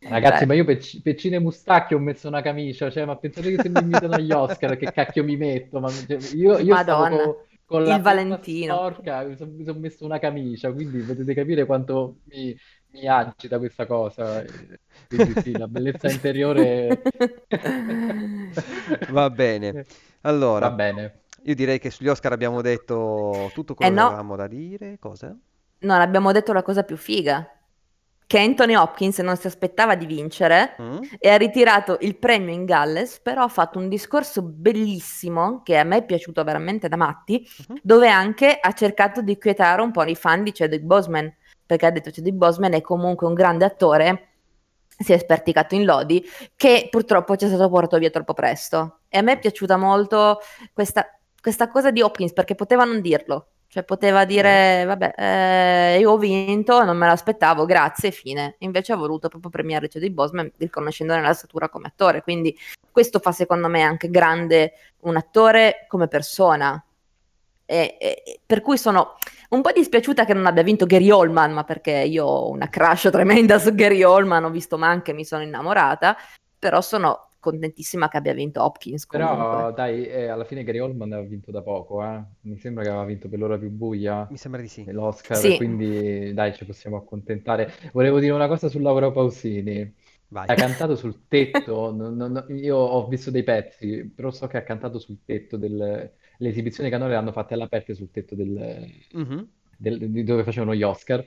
Ragazzi, Cioè, ma io per, C- per Cine Mustacchi ho messo una camicia, cioè, ma pensate che se mi invitano agli Oscar, che cacchio mi metto? Ma, cioè, io, io Madonna, co- con il Valentino. sporca, mi sono messo una camicia, quindi potete capire quanto mi, mi agita questa cosa. Eh, Quindi sì, la bellezza interiore... Va bene. Va Allora, bene. io direi che sugli Oscar abbiamo detto tutto Eh quello che no, avevamo da dire. Cosa? non abbiamo detto la cosa più figa, che Anthony Hopkins non si aspettava di vincere Mm? e ha ritirato il premio in Galles, però ha fatto un discorso bellissimo, che a me è piaciuto veramente da matti, Mhm. dove anche ha cercato di quietare un po' i fan di Chadwick Boseman, perché ha detto Chadwick Boseman è comunque un grande attore, si è sperticato in lodi, che purtroppo ci è stato portato via troppo presto. E a me è piaciuta molto questa, questa cosa di Hopkins, perché poteva non dirlo. Cioè, poteva dire, vabbè, eh, io ho vinto, non me l'aspettavo, grazie, fine. Invece ha voluto proprio premiare Chadwick Boseman riconoscendone la statura come attore, quindi questo fa secondo me anche grande un attore come persona. E, e, per cui sono un po' dispiaciuta che non abbia vinto Gary Oldman, ma perché io ho una crush tremenda su Gary Oldman, ho visto Mank e mi sono innamorata, però sono contentissima che abbia vinto Hopkins. Però comunque. dai, eh, alla fine Gary Oldman ha vinto da poco, eh. Mi sembra che aveva vinto per l'ora più buia Mi sembra di sì. l'Oscar, Sì. quindi dai, ci possiamo accontentare. Volevo dire una cosa su Laura Pausini. Vai. Ha cantato sul tetto, non- non- io ho visto dei pezzi, però so che ha cantato sul tetto del... Le esibizioni canore le hanno fatte all'aperto sul tetto del, Mhm. del- di dove facevano gli Oscar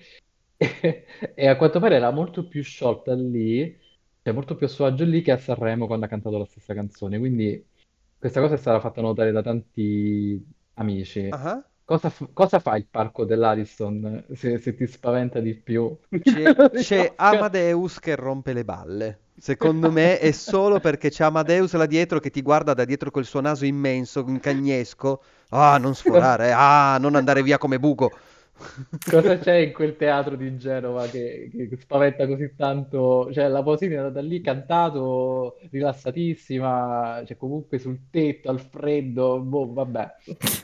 e a quanto pare era molto più sciolta lì, cioè molto più a suo agio lì che a Sanremo quando ha cantato la stessa canzone. Quindi questa cosa è stata fatta notare da tanti amici. Cosa, f- cosa fa il parco dell'Ariston se, se ti spaventa di più C'è? Amadeus che rompe le balle. Secondo me è solo perché c'è Amadeus là dietro che ti guarda da dietro col suo naso immenso, un cagnesco. Ah, non sforare, ah, non andare via come buco. Cosa c'è in quel teatro di Genova che, che spaventa così tanto? Cioè, la Pausini è andata lì cantato, rilassatissima, cioè comunque sul tetto, al freddo, boh, vabbè.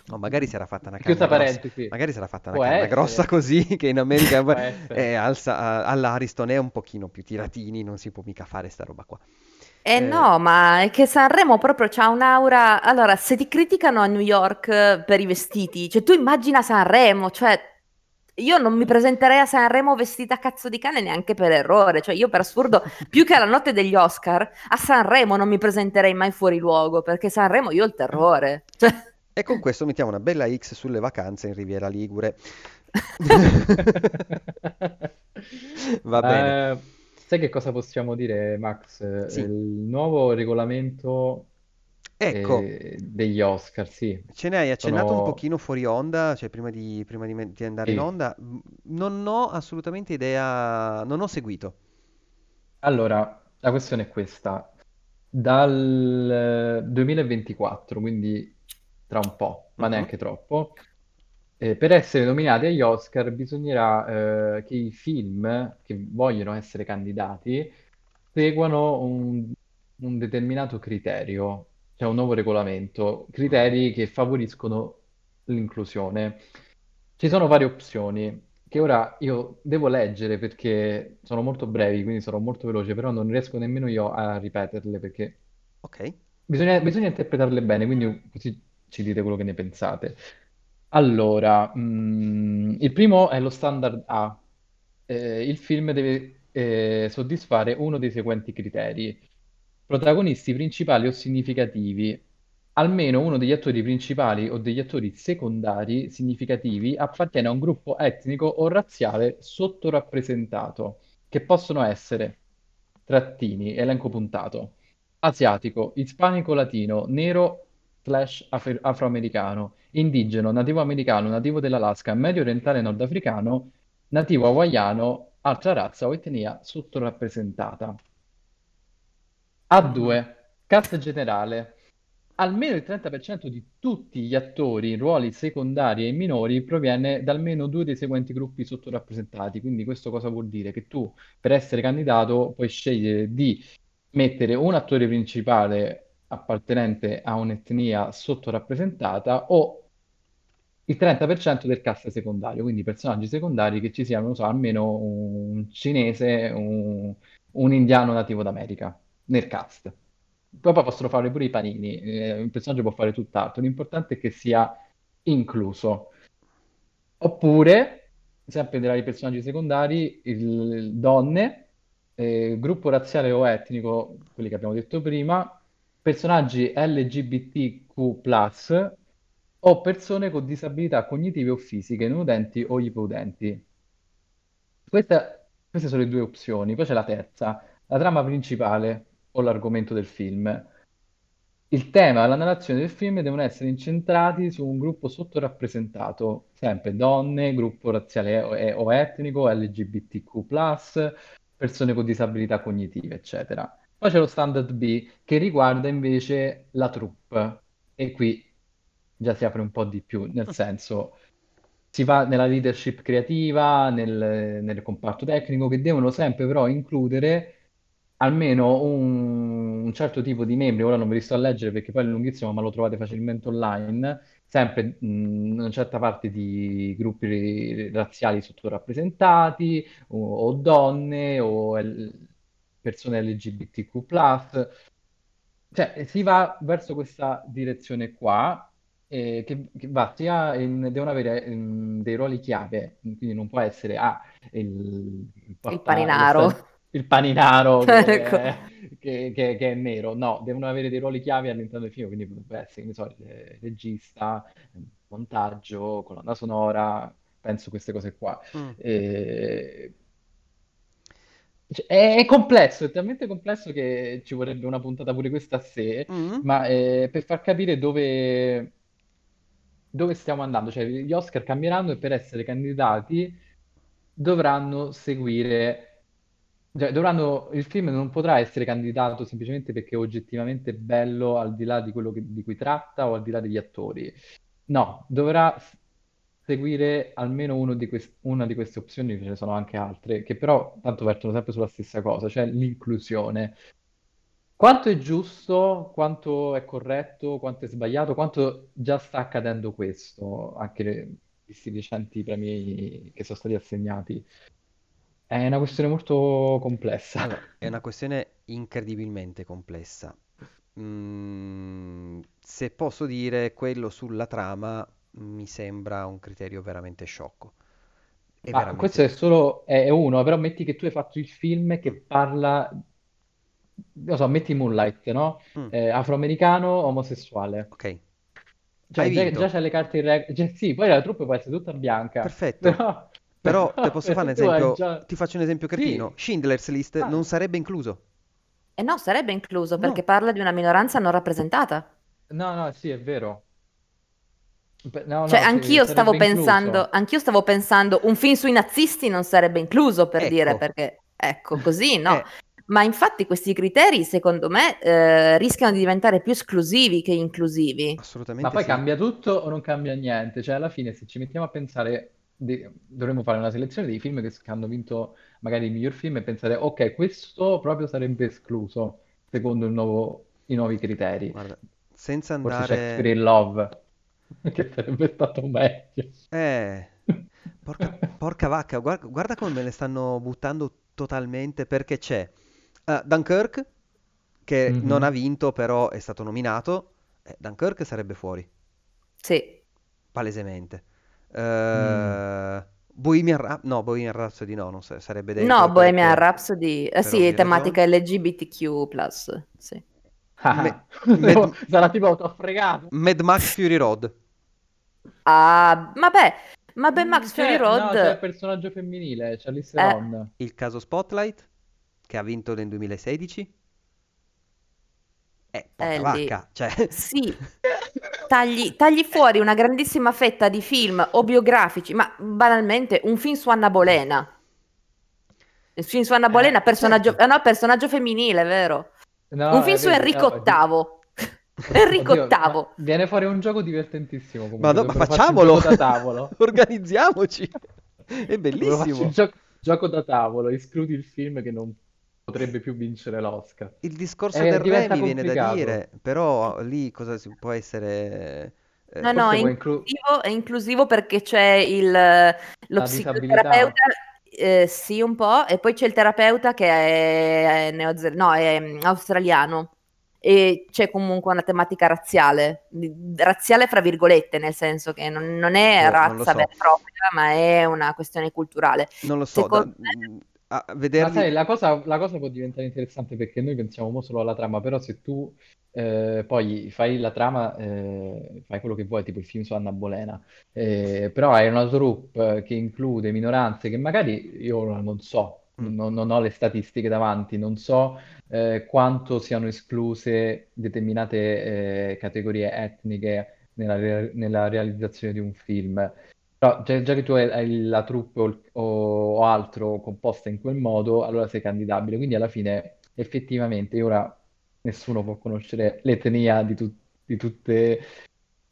No, magari si era fatta una Chiusa canna grossa. parentesi. Magari si era fatta una Può canna essere. grossa così che in America eh, alza- all'Ariston è un pochino più tiratini, non si può mica fare sta roba qua. Eh Eh, no, ma è che Sanremo proprio c'ha un'aura. Allora, se ti criticano a New York eh, per i vestiti, cioè tu immagina Sanremo, cioè io non mi presenterei a Sanremo vestita a cazzo di cane neanche per errore, cioè io per assurdo, più che alla notte degli Oscar, a Sanremo non mi presenterei mai fuori luogo, perché Sanremo io ho il terrore. Cioè, E con questo mettiamo una bella X sulle vacanze in Riviera Ligure. Va bene. Eh, sai che cosa possiamo dire, Max? Sì. Il nuovo regolamento Ecco, eh, degli Oscar, sì, ce ne hai accennato un sono... pochino fuori onda, cioè prima di, prima di me- di andare in Sì. onda. Non ho assolutamente idea, non ho seguito. Allora, la questione è questa. Dal eh, 2024, quindi tra un po', ma Mhm. neanche troppo, eh, per essere nominati agli Oscar bisognerà eh, che i film che vogliono essere candidati seguano un, un determinato criterio, cioè un nuovo regolamento, criteri che favoriscono l'inclusione. Ci sono varie opzioni che ora io devo leggere perché sono molto brevi, quindi sarò molto veloce, però non riesco nemmeno io a ripeterle perché Ok. bisogna, bisogna interpretarle bene, quindi così ci dite quello che ne pensate. Allora, mm, il primo è lo standard A. Eh, il film deve eh, soddisfare uno dei seguenti criteri. Protagonisti principali o significativi. Almeno uno degli attori principali o degli attori secondari significativi appartiene a un gruppo etnico o razziale sottorappresentato, che possono essere trattini, elenco puntato, asiatico, ispanico latino, nero slash afro- afroamericano, indigeno, nativo americano, nativo dell'Alaska, medio orientale nordafricano, nativo hawaiano, altra razza o etnia sottorappresentata. Mhm. A2, cast generale. Almeno il 30% di tutti gli attori in ruoli secondari e minori proviene da almeno due dei seguenti gruppi sottorappresentati. Quindi questo cosa vuol dire? Che tu per essere candidato puoi scegliere di mettere un attore principale appartenente a un'etnia sottorappresentata o il 30% del cast secondario, quindi personaggi secondari che ci siano, non so, almeno un cinese, un, un indiano nativo d'America nel cast. Poi possono fare pure i panini, eh, il personaggio può fare tutt'altro, l'importante è che sia incluso. Oppure, sempre tra i personaggi secondari, il- donne, eh, gruppo razziale o etnico, quelli che abbiamo detto prima, personaggi LGBTQ+, o persone con disabilità cognitive o fisiche, non udenti o ipoudenti. Questa- queste sono le due opzioni. Poi c'è la terza, la trama principale o l'argomento del film. Il tema e la narrazione del film devono essere incentrati su un gruppo sottorappresentato, sempre donne, gruppo razziale o, etnico, LGBTQ+, persone con disabilità cognitive, eccetera. Poi c'è lo standard B che riguarda invece la troupe e qui già si apre un po' di più, nel senso si va nella leadership creativa, nel, nel comparto tecnico, che devono sempre però includere almeno un, un certo tipo di membri, ora non ve li sto a leggere perché poi è lunghissimo, ma lo trovate facilmente online, sempre mh, una certa parte di gruppi razziali sottorappresentati, o, o donne, o l- persone LGBTQ+. Cioè, si va verso questa direzione qua, eh, che, che va sia in- devono avere ehm, dei ruoli chiave, quindi non può essere ah, il, il, Il porta- lo paninaro. Il paninaro che Ecco. è, che- che- che è nero, no, devono avere dei ruoli chiave all'interno del film, quindi potrebbe essere, che ne so, il regista, montaggio, colonna sonora, penso queste cose qua. Mm. E- cioè, È, è complesso, è talmente complesso che ci vorrebbe una puntata pure questa a sé, Mm. ma eh, per far capire dove, dove stiamo andando, cioè gli Oscar cambieranno e per essere candidati dovranno seguire, cioè dovranno, il film non potrà essere candidato semplicemente perché è oggettivamente bello al di là di quello che- di cui tratta o al di là degli attori. No, dovrà seguire almeno di quest- una di queste opzioni, ce ne sono anche altre, che però tanto vertono sempre sulla stessa cosa, cioè l'inclusione. Quanto è giusto, quanto è corretto, quanto è sbagliato, quanto già sta accadendo questo, anche questi recenti premi che sono stati assegnati. È una questione molto complessa. Allora, è una questione incredibilmente complessa. Mm, se posso dire, quello sulla trama mi sembra un criterio veramente sciocco. È Ma questo è solo, è uno, però metti che tu hai fatto il film che parla, non so, metti Moonlight, no? Mm, Eh, afroamericano, omosessuale. ok, hai Cioè, già, già vinto. c'è le carte in regola. sì, poi la troupe può essere tutta bianca, Perfetto. però, Però te posso fare un esempio, già... ti faccio un esempio cretino. Sì, Schindler's List non ah, sarebbe incluso. E no, sarebbe incluso perché No. parla di una minoranza non rappresentata. no, no, sì, è vero. No, Cioè, no, sì, anch'io stavo pensando, anch'io stavo pensando, un film sui nazisti non sarebbe incluso per dire, Ecco, perché, ecco, così no. eh, Ma infatti questi criteri, secondo me, eh, rischiano di diventare più esclusivi che inclusivi. Ma assolutamente poi sì. cambia tutto o non cambia niente? Cioè, alla fine, se ci mettiamo a pensare, di- dovremmo fare una selezione dei film che, che hanno vinto magari il miglior film e pensare, ok, questo proprio sarebbe escluso, secondo il nuovo- i nuovi criteri. Guarda, senza Forse andare... Shakespeare in Love, che sarebbe stato meglio. Eh, porca, porca vacca, guarda, guarda come me ne stanno buttando totalmente perché c'è eh, Dunkirk che non ha vinto però è stato nominato. Eh, Dunkirk sarebbe fuori, Sì, palesemente. Mm. Eh, Bohemian Rhap- no, Bohemian Rhapsody no, non sa- sarebbe no, dentro per, Bohemian per- Rhapsody, eh sì, tematica ragioni. LGBTQ+, sì. Me- Ah, Mad, sarà tipo, t'ho fregato. Mad Max Fury Road. Ah, vabbè, ma Ben Mm, Max Fury c'è, no, c'è il Road, personaggio femminile, Charlize eh, Theron. Il caso Spotlight che ha vinto nel 2016. Eh, porca è lì. vacca, cioè... Sì, tagli, tagli fuori una grandissima fetta di film o biografici, ma banalmente un film su Anna Bolena. Il film su Anna Bolena, Eh, personaggio, certo. eh no, personaggio femminile, vero? Un No, film è su. Enrico VIII. Enrico Oddio, VIII. viene fuori un gioco divertentissimo Ma, comunque. no, ma un facciamolo! gioco da tavolo. Organizziamoci! È bellissimo! un gioco, gioco da tavolo, escludi il film che non potrebbe più vincere l'Oscar. Il discorso Eh, del re diventa mi viene da complicato. dire, però lì cosa si può essere... No, eh, no, è Forse può inclu- inclusivo, è inclusivo perché c'è il, lo la psicoterapeuta, disabilità. eh, sì, un po', e poi c'è il terapeuta che è, è no, è mm, australiano. E c'è comunque una tematica razziale, razziale fra virgolette, nel senso che non, non è boh, non lo razza so, vera e propria, ma è una questione culturale. non lo so, da- Secondo me, a Ma vederli... sai, la cosa, la cosa può diventare interessante perché noi pensiamo mo solo alla trama, però se tu eh, poi fai la trama, eh, fai quello che vuoi, tipo il film su Anna Bolena, eh, però hai una troupe che include minoranze che magari io non so, Mm, non, non ho le statistiche davanti, non so eh, quanto siano escluse determinate eh, categorie etniche nella, re- nella realizzazione di un film. Però già, già che tu hai, hai la troupe o, o- o altro composta in quel modo, allora sei candidabile. Quindi alla fine, effettivamente, ora nessuno può conoscere l'etnia di, tu- di tutte-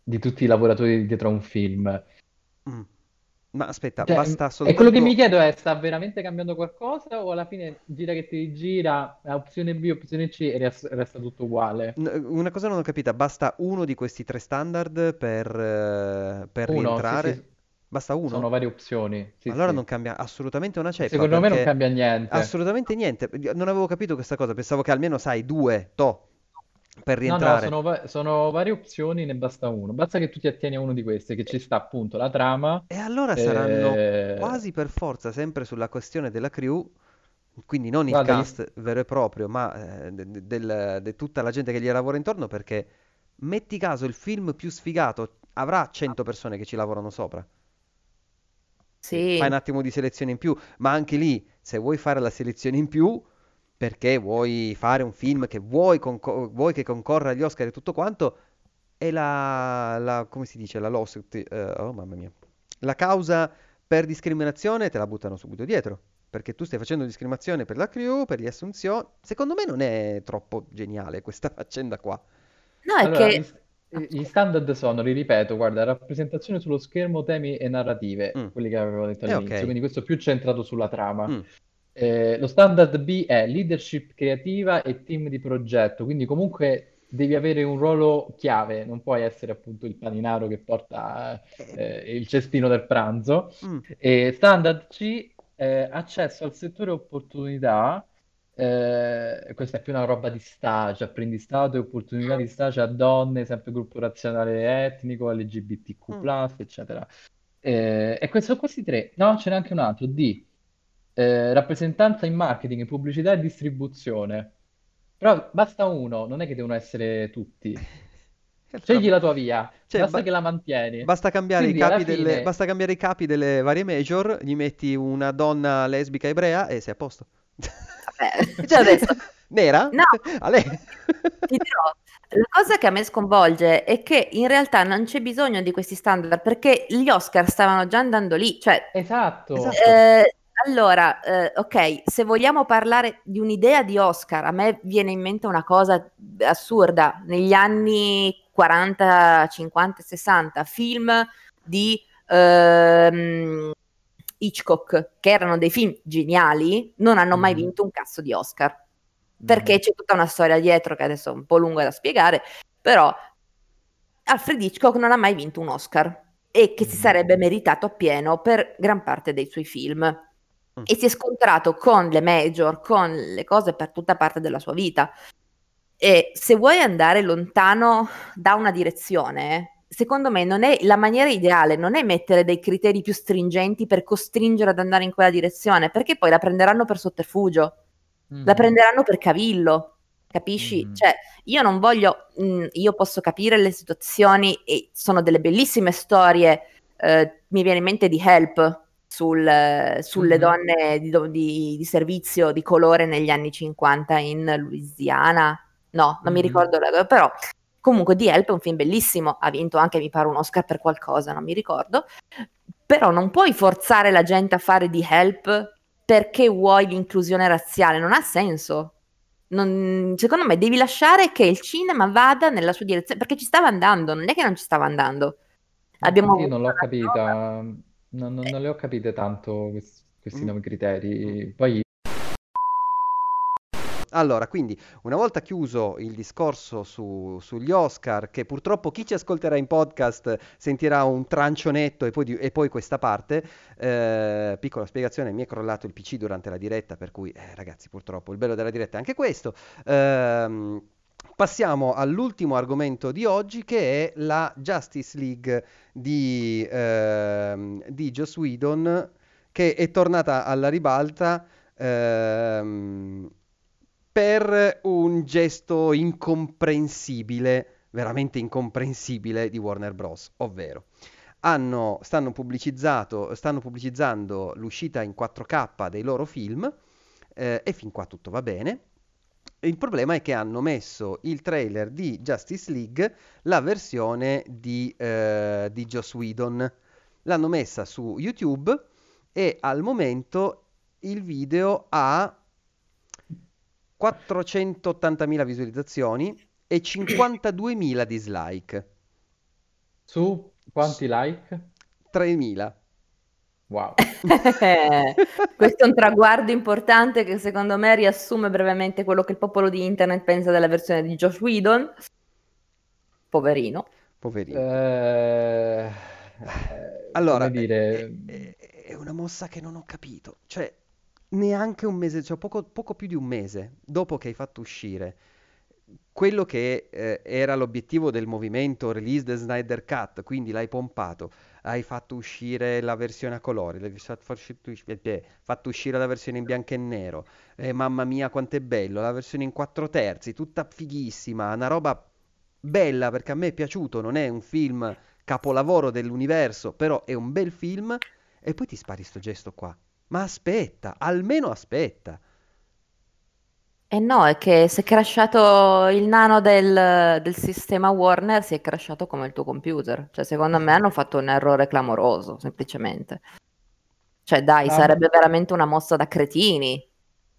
di tutti i lavoratori dietro a un film. mm. Ma aspetta, Cioè, basta e quello che soltanto... mi chiedo è, sta veramente cambiando qualcosa o alla fine gira che ti gira, opzione B, opzione C e res- resta tutto uguale? N- Una cosa non ho capita, basta uno di questi tre standard per, eh, per Uno, sì, rientrare? sì, Basta sono uno? varie opzioni, sì, Allora non sì. cambia assolutamente una ceppa Secondo me non perché cambia niente. assolutamente niente. Non avevo capito questa cosa, pensavo che almeno sai due, to, per No, no, rientrare. sono, va- sono varie opzioni, ne basta uno. Basta che tu ti attieni a uno di questi, che ci sta appunto la trama. E allora saranno eh, quasi per forza sempre sulla questione della crew, quindi non il Guarda, gli- cast vero e proprio, ma eh, de- de- del- de tutta la gente che gli lavora intorno, perché metti caso il film più sfigato avrà 100 persone che ci lavorano sopra. Fai un Sì, attimo di selezione in più, ma anche lì, se vuoi fare la selezione in più, perché vuoi fare un film che vuoi, conco- vuoi che concorra agli Oscar e tutto quanto, è la, la- come si dice, la lawsuit, eh, oh mamma mia, la causa per discriminazione te la buttano subito dietro, perché tu stai facendo discriminazione per la crew, per le assunzioni, secondo me non è troppo geniale questa faccenda qua. no, è Allora, che gli standard sono, li ripeto, guarda, rappresentazione sullo schermo, temi e narrative, Mm, quelli che avevo detto è all'inizio, ok. quindi questo più centrato sulla trama. Mm, Eh, lo standard B è leadership creativa e team di progetto, quindi comunque devi avere un ruolo chiave, non puoi essere appunto il paninaro che porta eh, eh, il cestino del pranzo. mm, E standard C, eh, accesso al settore opportunità, eh, questa è più una roba di stage, apprendistato e opportunità di stage a donne, sempre gruppo razionale etnico, mm. LGBTQ+, eccetera. Eh, e questi sono questi tre. No, ce n'è anche un altro, D. Eh, rappresentanza in marketing, pubblicità e distribuzione. Però basta uno, non è che devono essere tutti. Scegli la tua via, cioè, basta ba- che la mantieni. basta cambiare i Quindi capi delle, fine, basta cambiare i capi delle varie major, gli metti una donna lesbica ebrea e sei a posto. Vabbè, già adesso Nera? No, A lei? ti dirò, la cosa che a me sconvolge è che in realtà non c'è bisogno di questi standard perché gli Oscar stavano già andando lì, cioè esatto, Esatto. Eh, allora, eh, ok, se vogliamo parlare di un'idea di Oscar, a me viene in mente una cosa assurda. Negli anni 40, 50, 60, film di ehm, Hitchcock, che erano dei film geniali, non hanno mai Mhm. vinto un cazzo di Oscar. Perché Mhm. c'è tutta una storia dietro che adesso è un po' lunga da spiegare, però Alfred Hitchcock non ha mai vinto un Oscar e che si Mhm. sarebbe meritato appieno per gran parte dei suoi film. Mm. E si è scontrato con le major, con le cose per tutta parte della sua vita. E se vuoi andare lontano da una direzione, secondo me non è la maniera ideale, non è mettere dei criteri più stringenti per costringere ad andare in quella direzione, perché poi la prenderanno per sotterfugio, la Mhm. prenderanno per cavillo. Capisci? Mhm. Cioè, io non voglio, mh, io posso capire le situazioni e sono delle bellissime storie. eh, mi viene in mente di Help sul, sulle Mhm. donne di, di- di servizio di colore negli anni 50 in Louisiana. No, non mi ricordo, la- però comunque di Help è un film bellissimo. Ha vinto anche, mi pare, un Oscar per qualcosa, non mi ricordo. Però non puoi forzare la gente a fare di Help perché vuoi l'inclusione razziale, non ha senso. Non- secondo me devi lasciare che il cinema vada nella sua direzione, perché ci stava andando, non è che non ci stava andando. Abbiamo io non l'ho capita, non, non- non le ho capite tanto quest- questi Mm. nuovi criteri. Poi Allora, quindi, una volta chiuso il discorso su- sugli Oscar, che purtroppo chi ci ascolterà in podcast sentirà un trancionetto e poi, di- e poi questa parte, eh, piccola spiegazione, mi è crollato il PC durante la diretta, per cui, eh, ragazzi, purtroppo il bello della diretta è anche questo. Ehm, passiamo all'ultimo argomento di oggi, che è la Justice League di, ehm, di Joss Whedon, che è tornata alla ribalta ehm, per un gesto incomprensibile, veramente incomprensibile di Warner Bros. Ovvero, hanno, stanno, stanno pubblicizzando l'uscita in 4K dei loro film eh, e fin qua tutto va bene. Il problema è che hanno messo il trailer di Justice League, la versione di, eh, di Joss Whedon. L'hanno messa su YouTube e al momento il video ha 480.000 visualizzazioni e 52.000 dislike. su quanti like? 3.000. Wow. Questo è un traguardo importante che secondo me riassume brevemente quello che il popolo di internet pensa della versione di Josh Whedon. Poverino. Poverino. Eh, Allora, come dire, è, è- è una mossa che non ho capito. Cioè, neanche un mese, cioè poco, poco più di un mese dopo che hai fatto uscire quello che eh, era l'obiettivo del movimento Release the Snyder Cut, quindi l'hai pompato, hai fatto uscire la versione a colori, l'hai eh, eh, fatto uscire la versione in bianco e nero, eh, mamma mia quanto è bello, la versione in quattro terzi, tutta fighissima, una roba bella perché a me è piaciuto, non è un film capolavoro dell'universo, però è un bel film e poi ti spari sto gesto qua. Ma aspetta, almeno aspetta. E no, è che se è crashato il nano del, del sistema Warner, si è crashato come il tuo computer. Cioè, secondo me hanno fatto un errore clamoroso, semplicemente. Cioè, dai, Ah, sarebbe veramente una mossa da cretini.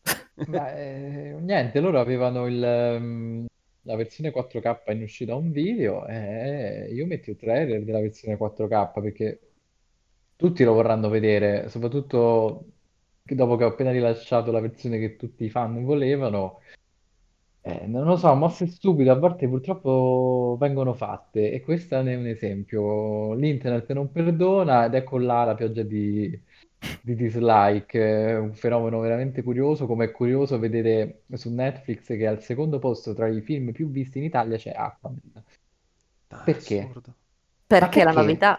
ma, eh, niente, loro avevano il, ehm, la versione 4K in uscita un video e io metto il trailer della versione 4K perché tutti lo vorranno vedere, soprattutto che dopo che ho appena rilasciato la versione che tutti i fan volevano. Eh, non lo so, mosse stupide a volte purtroppo vengono fatte e questo ne è un esempio. L'internet non perdona ed ecco là la pioggia di, di dislike, è un fenomeno veramente curioso, come è curioso vedere su Netflix che al secondo posto tra i film più visti in Italia c'è Aquaman. Ah, Perché? assurdo. Perché è la perché? novità.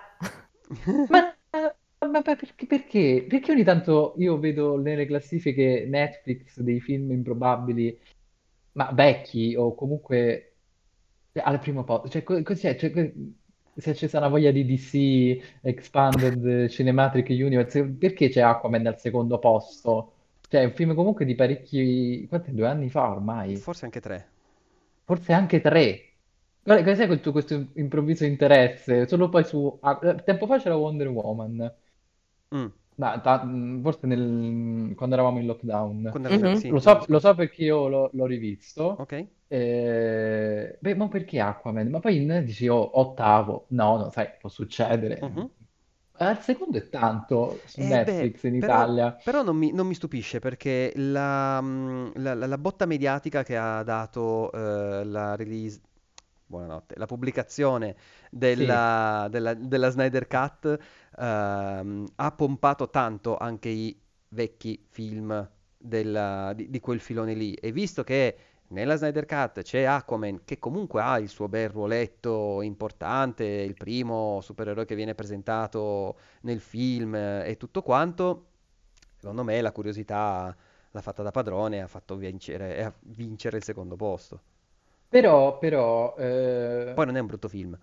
Ma, ma perché, perché? Perché ogni tanto io vedo nelle classifiche Netflix dei film improbabili, ma vecchi o comunque cioè, al primo posto, cioè co- cos'è? Cioè, se c'è stata una voglia di DC Expanded Cinematic Universe, perché c'è Aquaman al secondo posto? Cioè, è un film comunque di parecchi, quanti, due anni fa ormai? Forse anche tre. Forse anche tre. Guarda, cos'è quel tuo- questo improvviso interesse? Solo poi su... ah, tempo fa c'era Wonder Woman. Mm. Ma ta- mh, forse nel- quando eravamo in lockdown. Mhm. sì, Lo so, lo so perché io l'ho l'ho rivisto. Ok. Eh, beh, ma perché Aquaman? Ma poi in- dici oh, ottavo. No, no, sai, può succedere. Mhm. Al secondo è tanto su Eh beh, Netflix in però, Italia. però non mi, non mi stupisce perché la, mm, la- la- la botta mediatica che ha dato eh, la release, buonanotte, la pubblicazione Sì, della, della- della Snyder Cut ehm, ha pompato tanto anche i vecchi film della- di, di quel filone lì. E visto che nella Snyder Cut c'è Aquaman, che comunque ha il suo bel ruoletto importante, il primo supereroe che viene presentato nel film e tutto quanto, secondo me la curiosità l'ha fatta da padrone e ha fatto vincere, ha- vincere il secondo posto. però, però eh, Poi non è un brutto film.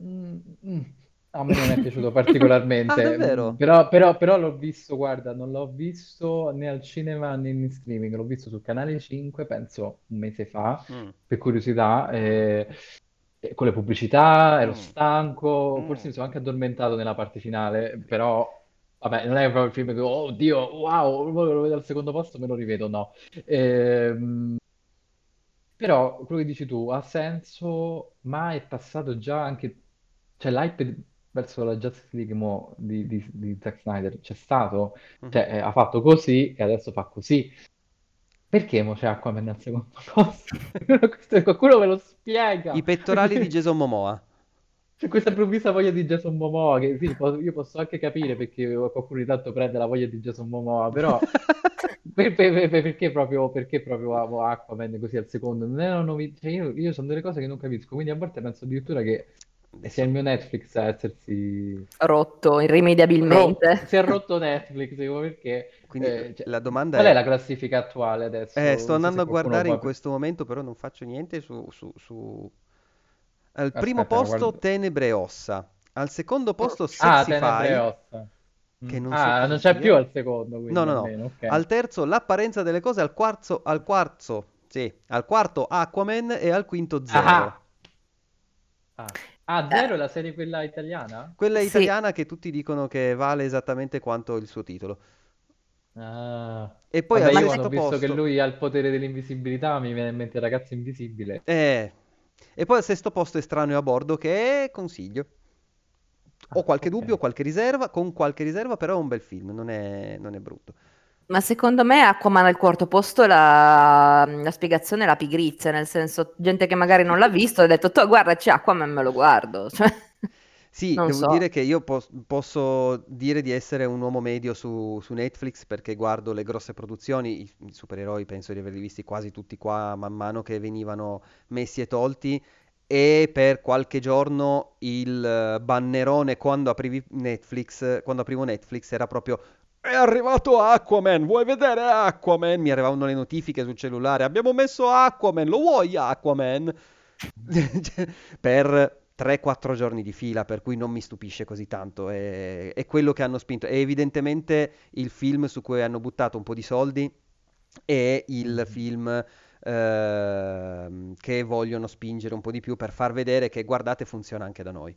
Mm, mm, A me non è piaciuto Ah, particolarmente, davvero? però, però- però l'ho visto, guarda, non l'ho visto né al cinema né in streaming, l'ho visto sul canale 5, penso un mese fa, Mm, per curiosità, e- e con le pubblicità, ero mm, stanco, forse mm. mi sono anche addormentato nella parte finale, però, vabbè, non è proprio il film che, oh Dio, wow, lo vedo al secondo posto, me lo rivedo, no. Ehm, però quello che dici tu ha senso, ma è passato già anche, cioè l'hype verso la Justice League mo di, di, di Zack Snyder c'è stato, Mhm. cioè eh, ha fatto così e adesso fa così. Perché mo c'è Aquaman al secondo posto? Qualcuno me lo I spiega. pettorali di Jason Momoa. C'è questa improvvisa voglia di Jason Momoa che sì, io posso anche capire perché qualcuno di tanto prende la voglia di Jason Momoa, però per- per- per- per- perché proprio, perché proprio Aquaman così al secondo? Non è una novità, cioè io, io sono delle cose che non capisco, quindi a volte penso addirittura che sia il mio Netflix a essersi Rotto rotto, irrimediabilmente. si è rotto Netflix, dico perché quindi eh, cioè, la domanda qual è è... la classifica attuale adesso? Eh, sto Non so andando a guardare in questo momento, però non faccio niente su... su, su... Al primo Aspetta, posto guarda. Tenebre e Ossa. Al secondo posto Ah, Sexify, Tenebre e Ossa. che Mm. non so Ah, non cosa c'è più al secondo, No, quindi no, no. almeno, ok. Al terzo L'apparenza delle cose, al quarto, al quarto, sì, al quarto Aquaman e al quinto Zero. Ah, ah. Ah, Zero è la serie quella italiana? Quella sì, italiana che tutti dicono che vale esattamente quanto il suo titolo. Ah. E poi Vabbè, al io quando ho sesto visto che posto... lui ha il potere dell'invisibilità mi viene in mente il ragazzo invisibile. Eh, e poi al sesto posto Estraneo a bordo che consiglio. Ho qualche dubbio, qualche riserva, con qualche riserva, però è un bel film, non è, non è brutto. Ma secondo me Aquaman al quarto posto la, la spiegazione è la pigrizia, nel senso, gente che magari non l'ha visto ha detto, "Toh, guarda, c'è Aquaman, me lo guardo. Cioè, Sì, devo so. dire che io pos- posso dire di essere un uomo medio su, su Netflix perché guardo le grosse produzioni, i, i supereroi penso di averli visti quasi tutti qua man mano che venivano messi e tolti e per qualche giorno il eh, bannerone quando aprivi Netflix, quando aprivo Netflix era proprio È arrivato Aquaman, vuoi vedere Aquaman? Mi arrivavano le notifiche sul cellulare, abbiamo messo Aquaman, lo vuoi Aquaman? Cioè, per 3-4 giorni di fila, per cui non mi stupisce così tanto. È, è quello che hanno spinto. È evidentemente il film su cui hanno buttato un po' di soldi e il Mhm. film ehm, che vogliono spingere un po' di più per far vedere che guardate funziona anche da noi.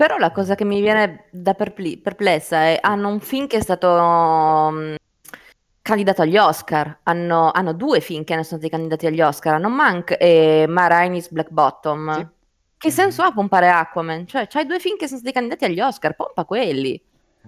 Però la cosa che mi viene da perpli- perplessa è, hanno un film che è stato mm, candidato agli Oscar, hanno, hanno due film che sono stati candidati agli Oscar, hanno Mank e Ma Rainey's Black Sì. Bottom. Che senso Mhm. ha pompare Aquaman? Cioè, c'hai due film che sono stati candidati agli Oscar, pompa quelli.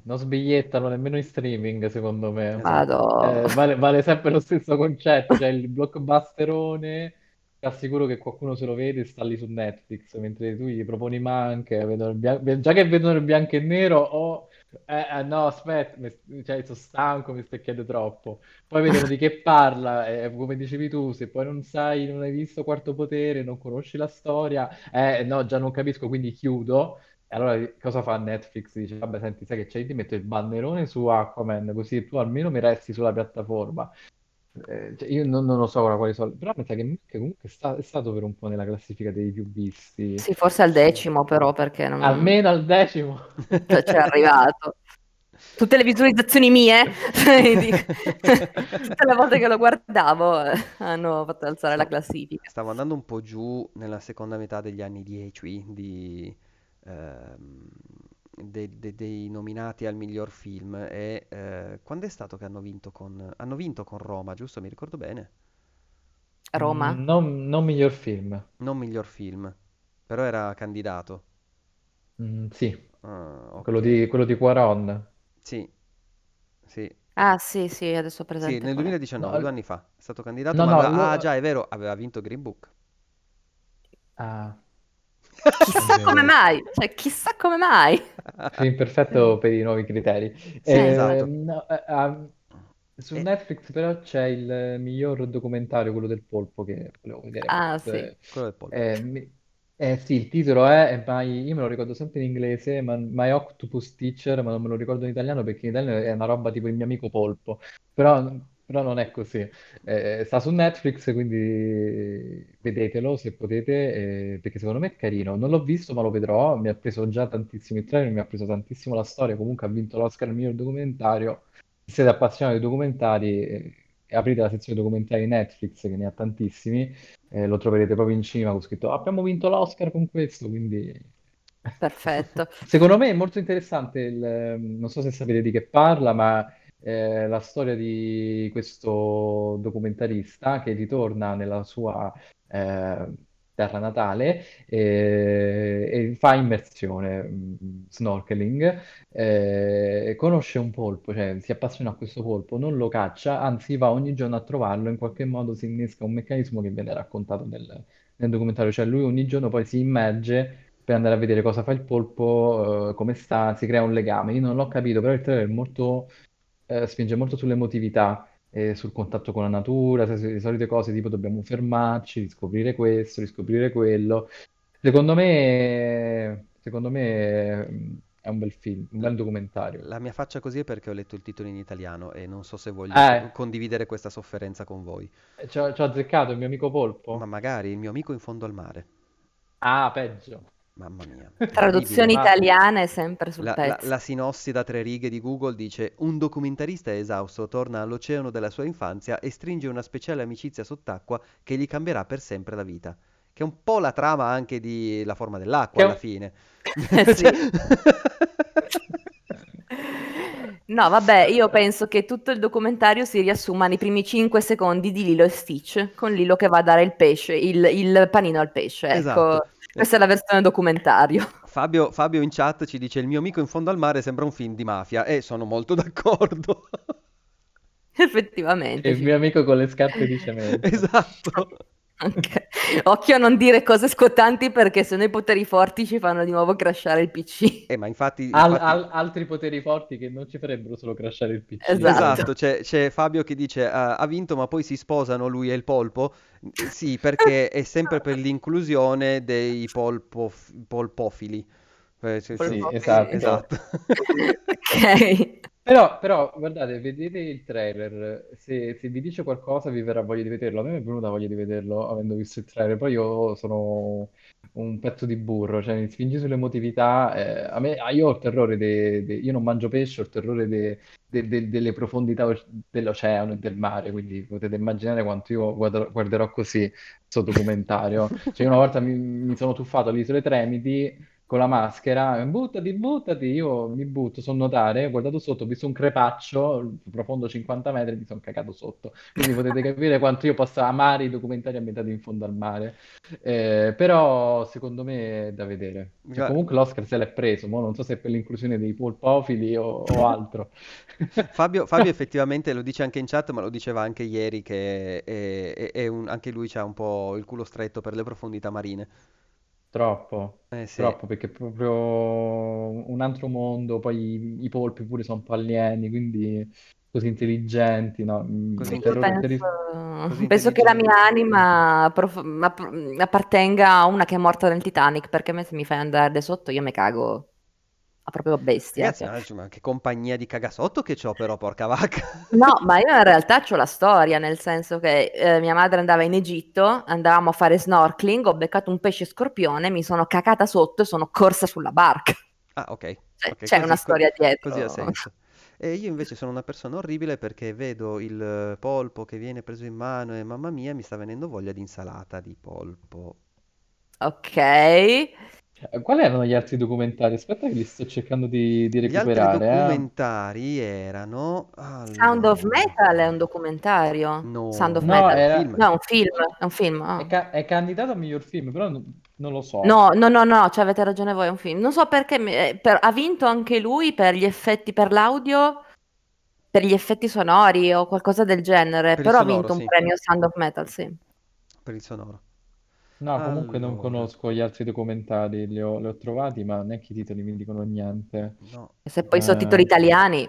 Non sbigliettano nemmeno in streaming, secondo me. Eh, vale, vale sempre lo stesso concetto, cioè il blockbusterone, ti assicuro che qualcuno se lo vede e sta lì su Netflix, mentre tu gli proponi Mank, vedono il bia- già che vedono il bianco e nero, o eh, eh, no, aspetta, mi- cioè, sono stanco, mi stai troppo. Poi vedono di che parla, e come dicevi tu, se poi non sai, non hai visto Quarto Potere, non conosci la storia, eh no, già non capisco, quindi chiudo. Allora cosa fa Netflix? Dice, vabbè, senti, sai che c'è? Ti metto il bannerone su Aquaman, così tu almeno mi resti sulla piattaforma. Eh, cioè, io non, non lo so ora quali sono, però mi sa che comunque sta- è stato per un po' nella classifica dei più visti. Sì, forse al decimo però, perché non... Almeno al decimo. cioè, c'è arrivato. Tutte le visualizzazioni mie, dico, tutte le volte che lo guardavo, eh, hanno fatto alzare la classifica. Stavo andando un po' giù nella seconda metà degli anni 10 di, ehm, de- de- dei nominati al miglior film e eh, quando è stato che hanno vinto con, hanno vinto con Roma, giusto? Mi ricordo bene. Roma? Mm, Non, non miglior film. Non miglior film, però era candidato. Mm, sì, Ah, quello ok. di, quello di Quaron. Sì, sì. Ah, sì, sì, adesso ho Sì, presente nel qual è. 2019, No, due anni fa, è stato candidato, no, ma no, aveva... Ah, lo- già, è vero, aveva vinto Green Book. ah, Chissà è come mai, cioè chissà come mai. Film perfetto per i nuovi criteri. Sì, Eh, Esatto. no, eh, ah, su E- Netflix però c'è il miglior documentario, quello del polpo, che volevo vedere. Ah, sì. quello del polpo. eh, mi- eh, sì, il titolo è, My- io me lo ricordo sempre in inglese, ma, My Octopus Teacher, ma non me lo ricordo in italiano perché in italiano è una roba tipo il mio amico polpo, però, però non è così. Eh, sta su Netflix, quindi vedetelo se potete, eh, perché secondo me è carino. Non l'ho visto, ma lo vedrò. Mi ha preso già tantissimo il trailer, mi ha preso tantissimo la storia. Comunque ha vinto l'Oscar al miglior documentario. Se siete appassionati di documentari, eh, aprite la sezione documentari Netflix, che ne ha tantissimi, eh, lo troverete proprio in cima con scritto abbiamo vinto l'Oscar con questo, quindi... Perfetto. Secondo me è molto interessante, il, ehm, non so se sapete di che parla, ma eh, la storia di questo documentarista che ritorna nella sua eh, terra natale eh, e fa immersione, mh, snorkeling, eh, conosce un polpo, cioè si appassiona a questo polpo, non lo caccia, anzi va ogni giorno a trovarlo, in qualche modo si innesca un meccanismo che viene raccontato nel, nel documentario, cioè lui ogni giorno poi si immerge per andare a vedere cosa fa il polpo, eh, come sta, si crea un legame. Io non l'ho capito, però il trailer è molto, eh, spinge molto sull'emotività, e sul contatto con la natura, sai, le solite cose tipo dobbiamo fermarci, riscoprire questo, riscoprire quello. Secondo me, secondo me mm, è un bel film, un bel documentario. La mia faccia così è perché ho letto il titolo in italiano e non so se voglio Eh. co- condividere questa sofferenza con voi. Ci ho, ci ho azzeccato il mio amico Ma polpo? magari il mio amico in fondo al mare. Ah, peggio. Mamma mia, Traduzioni incredibile. Ma- italiane sempre sul La, la- pezzo. la sinossi da tre righe di Google dice: Un documentarista esausto torna all'oceano della sua infanzia e stringe una speciale amicizia sott'acqua che gli cambierà per sempre la vita. Che è un po' la trama anche di La forma dell'acqua Che è alla fine. Sì. No, vabbè, io penso che tutto il documentario si riassuma nei primi 5 secondi di Lilo e Stitch, con Lilo che va a dare il pesce, il, il panino al pesce, ecco. Esatto. Questa è la versione documentario. Fabio, Fabio in chat ci dice il mio amico in fondo al mare sembra un film di mafia e sono molto d'accordo. Effettivamente. E il mio amico con le scarpe di cemento. Esatto. Ok. Occhio a non dire cose scottanti perché se no i poteri forti ci fanno di nuovo crashare il PC. Eh, ma infatti, Al- infatti- al- altri poteri forti che non ci farebbero solo crashare il PC. Esatto. Esatto, c'è, c'è Fabio che dice "Ah, ha vinto ma poi si sposano lui e il polpo. Sì, perché è sempre per l'inclusione dei polpo, polpofili. Eh, sì, sì, Sì, Polpofili. esatto. esatto. Ok. Però, però, guardate, vedete il trailer, se, se vi dice qualcosa vi verrà voglia di vederlo. A me mi è venuta voglia di vederlo avendo visto il trailer. Poi io sono un pezzo di burro, cioè mi spingi sull'emotività. eh, a me, ah, io ho il terrore, de- de- io non mangio pesce, ho il terrore de- de- de- delle profondità oce- dell'oceano e del mare, quindi potete immaginare quanto io guarderò, guarderò così questo documentario. Cioè, io una volta mi, mi sono tuffato alle Isole Tremiti con la maschera, buttati, buttati, io mi butto, so nuotare, ho guardato sotto, ho visto un crepaccio profondo 50 metri, mi sono cagato sotto. Quindi potete capire quanto io possa amare i documentari ambientati in fondo al mare. Eh, però secondo me è da vedere. Cioè, comunque l'Oscar se l'è preso, mo non so se è per l'inclusione dei polpofili o, o altro. Fabio, Fabio effettivamente lo dice anche in chat, ma lo diceva anche ieri che è- è- è un- anche lui ha un po' il culo stretto per le profondità marine. Troppo, Eh sì. troppo, perché è proprio un altro mondo, poi i, i polpi pure sono un po' alieni, quindi così intelligenti, no? Mm, Così Io terrore- terri- penso, così penso che la mia anima prof- app- appartenga a una che è morta nel Titanic, perché a me se mi fai andare da sotto io mi cago a proprio bestia. Ragazzi, cioè. ma, cioè, ma che compagnia di cagasotto che c'ho però, porca vacca. No, ma io in realtà ho la storia, nel senso che eh, mia madre andava in Egitto, andavamo a fare snorkeling, ho beccato un pesce scorpione, mi sono cacata sotto e sono corsa sulla barca. Ah, ok. Cioè, ok, c'è così- una storia co- dietro. Così ha senso. E io invece sono una persona orribile perché vedo il eh, polpo che viene preso in mano e mamma mia mi sta venendo voglia di insalata di polpo. Ok. Cioè, Quali erano gli altri documentari? Aspetta che li sto cercando di, di Gli altri recuperare, eh. documentari erano... Sound of allora, Metal è un documentario? No, Sound of No, Metal? era- film. No, è un film, è un film. ah. È, ca- è candidato a miglior film, però non, non lo so. No, no, no, no, cioè avete ragione voi, è un film. Non so perché mi- eh, per- ha vinto anche lui per gli effetti, per l'audio, per gli effetti sonori o qualcosa del genere, Per il però ha sonoro, vinto un sì. premio Sound of Metal, sì. Per il sonoro. No, comunque non Allora. conosco gli altri documentari, li ho, li ho trovati, ma neanche i titoli mi dicono niente. No. E se poi sono Eh. titoli italiani.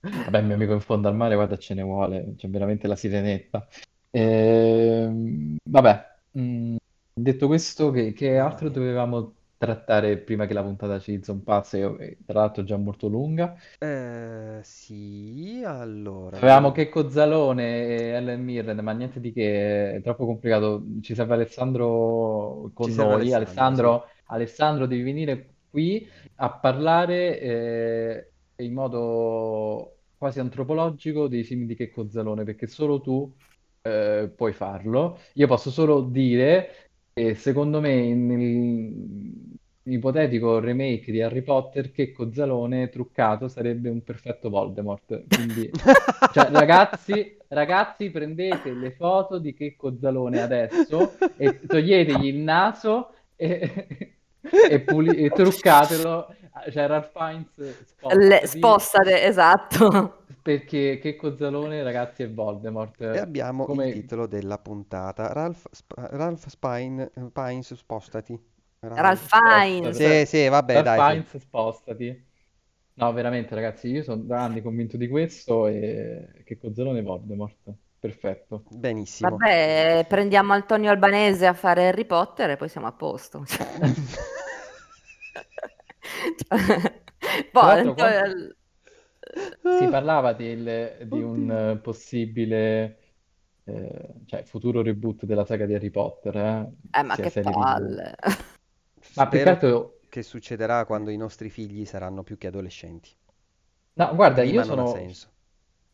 Vabbè, il mio amico in fondo al mare, guarda, ce ne vuole, c'è veramente la sirenetta. Ehm, vabbè, mm, detto questo, che, che altro dovevamo trattare prima che la puntata ci zompasse, e tra l'altro già molto lunga? Eh, sì, allora... Avevamo Checco Zalone e Ellen Mirren, ma niente di che, è troppo complicato. Ci serve Alessandro con Ci noi. Alessandro, Alessandro, Alessandro, devi venire qui a parlare eh, in modo quasi antropologico dei film di Checco Zalone, perché solo tu eh, puoi farlo. Io posso solo dire secondo me nel ipotetico remake di Harry Potter, Checco Zalone truccato sarebbe un perfetto Voldemort. Quindi cioè, ragazzi, ragazzi, prendete le foto di Checco Zalone adesso e toglietegli il naso e, e, puli- e truccatelo. Cioè, Ralph Fiennes Le- spostati, Spostate, esatto. Perché Checco Zalone, ragazzi, è Voldemort. E abbiamo Come- il titolo della puntata. Ralph, Sp- Ralph Spine, Pines, spostati. Ralph Spostati. Fiennes. Sì, sì, vabbè, Ralph dai. Fiennes, spostati. No, veramente, ragazzi, io sono da anni convinto di questo e Checco Zalone è Voldemort. Perfetto. Benissimo. Vabbè, prendiamo Antonio Albanese a fare Harry Potter e poi siamo a posto. Poi, l'altro, Antonio- Si parlava del- di un possibile eh, cioè, futuro reboot della saga di Harry Potter, eh? Eh, ma che palle. Ma più che Spero altro, che succederà quando i nostri figli saranno più che adolescenti. no, guarda, Prima io non ha sono, senso.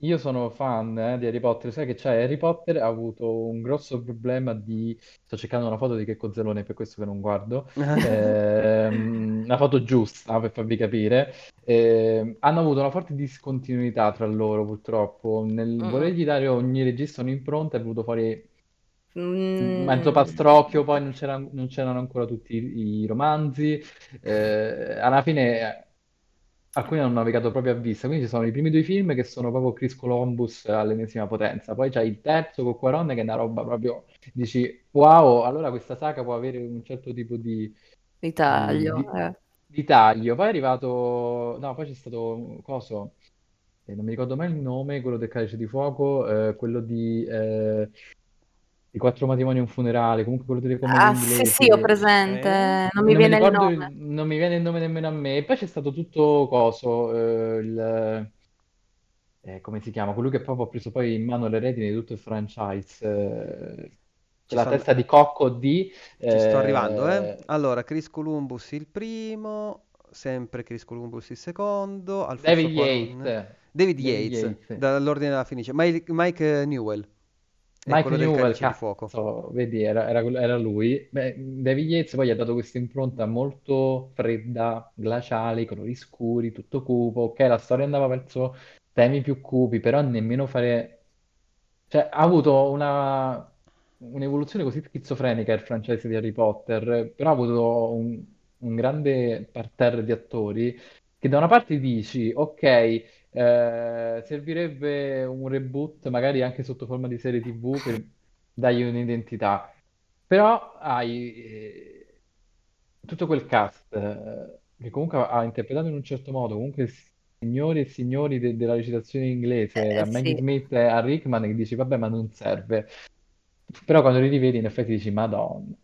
Io sono fan eh, di Harry Potter, sai che c'è? Harry Potter ha avuto un grosso problema di... Sto cercando una foto di Checco Zalone, per questo che non guardo. Ehm, una foto giusta per farvi capire. Ehm, hanno avuto una forte discontinuità tra loro, purtroppo. Nel Mm. volergli dare ogni regista un'impronta è venuto fuori Mm, Mezzo pastrocchio, poi non c'era- non c'erano ancora tutti i, i romanzi. eh, alla fine alcuni hanno navigato proprio a vista, quindi ci sono i primi due film che sono proprio Chris Columbus all'ennesima potenza, poi c'è il terzo con Quaron che è una roba proprio, dici, wow, allora questa saga può avere un certo tipo di, di di, taglio. di- eh. di taglio. Poi è arrivato, no, poi c'è stato, coso, eh, non mi ricordo mai il nome, quello del Calice di Fuoco, eh, quello di... eh, I quattro matrimoni e un funerale, comunque quello delle commedie Ah, sì, sì, ho inglesi. presente. Eh? Non mi Non mi viene il ricordo, il- nome. non mi viene il nome nemmeno a me. E poi c'è stato tutto coso, eh, il, eh, come si chiama? Colui che proprio ha preso poi in mano le redini di tutto il franchise. eh, Ci la sto, testa di Cocco di... ci sto arrivando, eh. eh, Allora, Chris Columbus il primo, sempre Chris Columbus il secondo, Alfonso David Cuarón, Yates. David David Yates, Yates. dall'ordine della Fenice, Mike, Mike Newell, Mike Newell, cazzo, vedi, era, era era lui. Beh, David Yates poi gli ha dato questa impronta molto fredda, glaciale, colori scuri, tutto cupo. Ok, la storia andava verso temi più cupi, però nemmeno fare... Cioè, ha avuto una... un'evoluzione così schizofrenica il franchise di Harry Potter, però ha avuto un, un grande parterre di attori che da una parte dici, ok, eh, servirebbe un reboot, magari anche sotto forma di serie TV, per dargli un'identità. Però hai eh, tutto quel cast eh, che comunque ha interpretato in un certo modo, comunque signori e signori de- della recitazione inglese, Eh, da Maggie sì. Smith a Rickman, che dici, vabbè, ma non serve. Però quando li rivedi, in effetti dici, Madonna.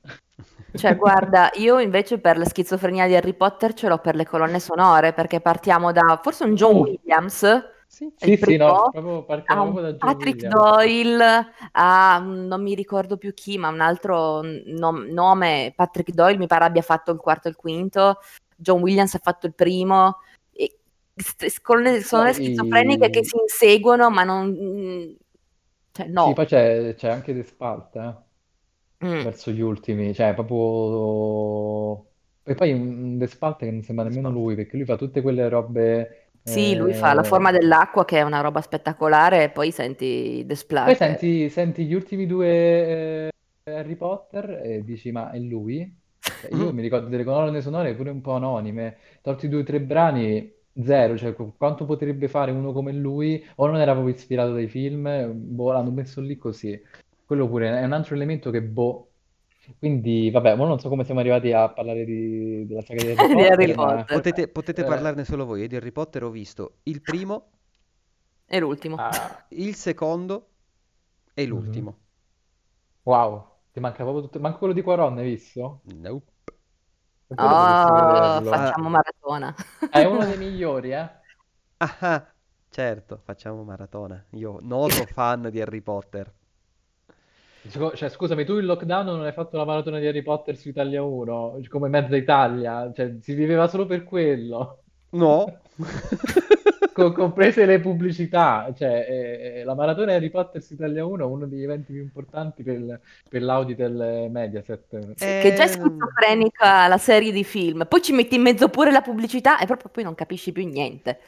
Cioè, guarda, io invece per la schizofrenia di Harry Potter ce l'ho per le colonne sonore, perché partiamo da forse un John Williams, Sì, sì, sì, no, proprio partiamo proprio da John Patrick Williams. Doyle, a non mi ricordo più chi, ma un altro nom- nome, Patrick Doyle mi pare abbia fatto il quarto e il quinto, John Williams ha fatto il primo, e st- colonne sonore schizofreniche che si inseguono, ma non... cioè Sì, no. poi c'è c'è anche The Spalt, eh, Mm. verso gli ultimi, cioè proprio... E poi un The Spalt che non sembra nemmeno lui, perché lui fa tutte quelle robe... Sì, lui fa la forma eh, dell'acqua che è una roba spettacolare e poi senti The Poi Splash. senti, senti gli ultimi due eh, Harry Potter e dici, ma è lui? Cioè, io mi ricordo delle colonne sonore pure un po' anonime, tolti due o tre brani, zero, cioè qu- quanto potrebbe fare uno come lui, o non era proprio ispirato dai film, boh, l'hanno messo lì così. Quello pure è un altro elemento che, boh, quindi, vabbè, ora non so come siamo arrivati a parlare di- della saga di Harry Di Harry Potter, ma... Potter. Potete, potete eh, parlarne solo voi. Io di Harry Potter ho visto il primo, E l'ultimo. ah, il secondo e mhm. l'ultimo. Wow, ti manca proprio tutto, manca quello di Quaron, hai visto? Nope. Oh, facciamo maratona. È uno dei migliori, eh? ah, ah, certo, facciamo maratona. Io noto fan di Harry Potter. Cioè, scusami, tu in lockdown non hai fatto la maratona di Harry Potter su Italia 1, come mezza Italia, cioè si viveva solo per quello, No? Co- comprese le pubblicità, cioè eh, eh, la maratona Harry Potter su Italia 1 è uno degli eventi più importanti per, il- per l'Auditel Mediaset. Sì, che già è schizofrenica la serie di film. Poi ci metti in mezzo pure la pubblicità e proprio poi non capisci più niente.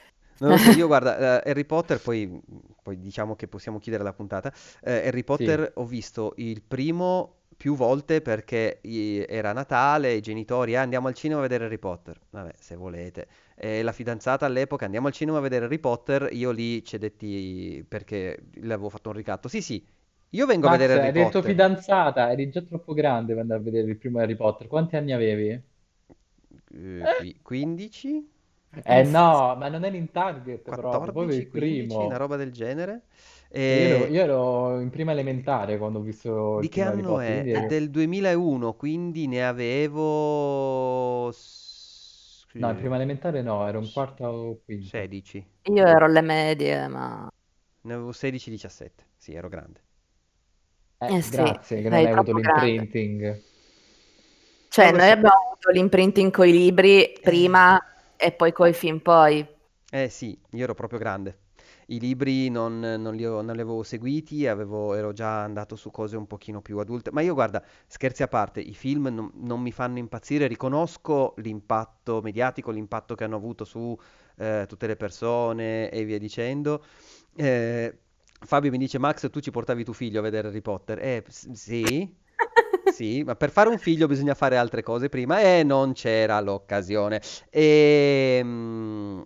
Lo so, io guarda, eh, Harry Potter, poi, poi diciamo che possiamo chiudere la puntata. Eh, Harry Sì, Potter ho visto il primo più volte perché i- era Natale, i genitori, "Ah, andiamo al cinema a vedere Harry Potter. Vabbè, se volete. E la fidanzata all'epoca, andiamo al cinema a vedere Harry Potter. Io lì cedetti perché le avevo fatto un ricatto. Sì, sì, io vengo a Max, vedere hai Harry detto Potter. fidanzata, eri già troppo grande per andare a vedere il primo Harry Potter. Quanti anni avevi? Eh, qui- 15? Eh Eh no, ma non eri in target proprio, proprio 14, il 15, una primo. roba del genere. Io ero, E io ero in prima elementare quando ho visto di il che anno Potter, è? quindi È ero... del 2001, quindi ne avevo No, in prima eh, elementare no, ero un quarto o quinto. 16. Io ero alle medie, ma... Ne avevo 16-17. Sì, ero grande. Eh, Eh sì, grazie che non hai avuto troppo grande. l'imprinting. Cioè, noi abbiamo avuto l'imprinting coi libri Eh, prima e poi coi film poi. eh sì, io ero proprio grande. I libri non, non li, ho- non li avevo seguiti, avevo- ero già andato su cose un pochino più adulte. Ma io, guarda, scherzi a parte, i film non, non mi fanno impazzire. Riconosco l'impatto mediatico, l'impatto che hanno avuto su eh, tutte le persone e via dicendo. Eh, Fabio mi dice, Max, tu ci portavi tuo figlio a vedere Harry Potter? Eh, s- sì, sì, ma per fare un figlio bisogna fare altre cose prima e non c'era l'occasione. E, mm,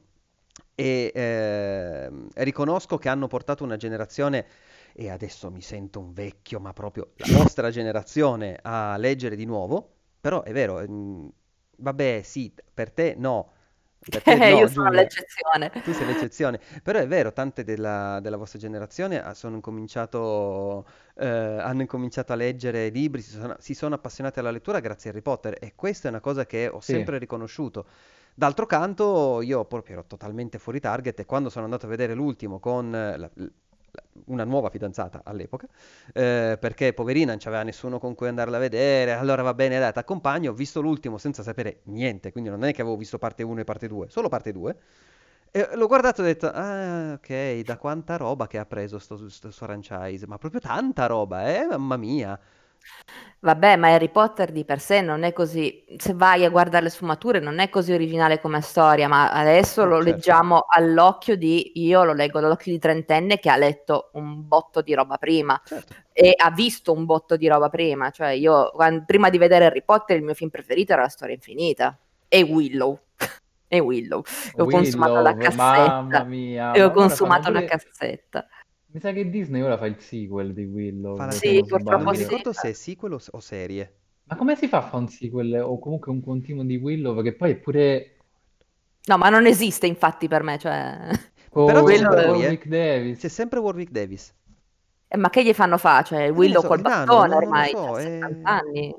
e, ehm, riconosco che hanno portato una generazione, e adesso mi sento un vecchio, ma proprio la nostra generazione a leggere di nuovo, però è vero, mm, vabbè, sì, per te no, per te Eh, no, io sono Giulia. l'eccezione. Tu sei l'eccezione, però è vero, tante della, della vostra generazione sono incominciato, eh, hanno incominciato a leggere libri, si sono, si sono appassionati alla lettura grazie a Harry Potter e questa è una cosa che ho Sì, sempre riconosciuto. D'altro canto, io proprio ero totalmente fuori target e quando sono andato a vedere l'ultimo con la- una nuova fidanzata all'epoca, eh, perché poverina non c'aveva nessuno con cui andarla a vedere, allora va bene, dai, ti accompagno, ho visto l'ultimo senza sapere niente, quindi non è che avevo visto parte 1 e parte 2, solo parte 2. E l'ho guardato e ho detto, ah, ok, da quanta roba che ha preso sto, sto, sto franchise, ma proprio tanta roba, eh, mamma mia. Vabbè, ma Harry Potter di per sé non è così, se vai a guardare le sfumature non è così originale come storia, ma adesso No, lo certo, leggiamo all'occhio di, io lo leggo dall'occhio di trentenne che ha letto un botto di roba prima certo. e ha visto un botto di roba prima, cioè io quan- prima di vedere Harry Potter il mio film preferito era La storia infinita e Willow, e Willow, e ho consumato la Willow, mamma cassetta, mia, e ho consumato la cassetta. Mi sa che Disney ora fa il sequel di Fa la Willow, se Sì, non. Non purtroppo mi sì. sbaglio. ricordo se è sequel o, o serie. Ma come si fa a fare un sequel o comunque un continuo di Willow? Che poi è pure No, ma non esiste infatti per me, cioè... Però c'è sempre eh. Warwick Davis. C'è sempre Warwick Davis. Eh, ma che gli fanno fa? Cioè, Eh, Willow so, col bastone no, non ormai, so, c'ha è... 70 anni.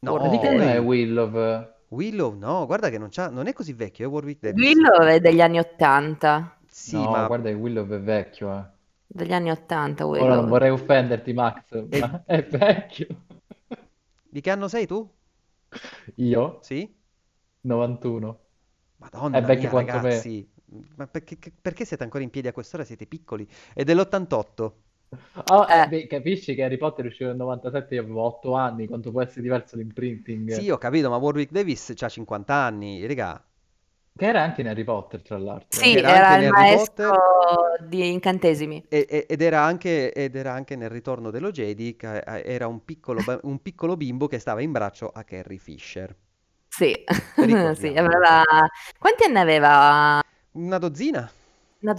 No, Warwick di che anno è Willow? Willow, no, guarda che non, c'ha- non è così vecchio, è Warwick Davis. Willow è degli anni 80, Sì, No, ma guarda che Willow è vecchio, eh. Degli anni 80 Ora non vorrei offenderti, Max, e ma è vecchio. di che anno sei tu? Io? Sì? 91. È Madonna vecchio mia, quanto me. ragazzi, ma perché, perché siete ancora in piedi a quest'ora? Siete piccoli. È dell'88. Oh, eh, Eh, beh, capisci che Harry Potter è uscito nel 97, io avevo 8 anni, quanto può essere diverso l'imprinting? Sì, ho capito, ma Warwick Davis ha 50 anni, raga. Che era anche in Harry Potter, tra l'altro. sì, Era era anche il maestro Potter di incantesimi. e- e- ed era anche, ed era anche nel Ritorno dello Jedi, che eh, era un piccolo, un piccolo bimbo che stava in braccio a Carrie Fisher. Sì, sì, aveva... Quanti anni aveva? Una dozzina. Una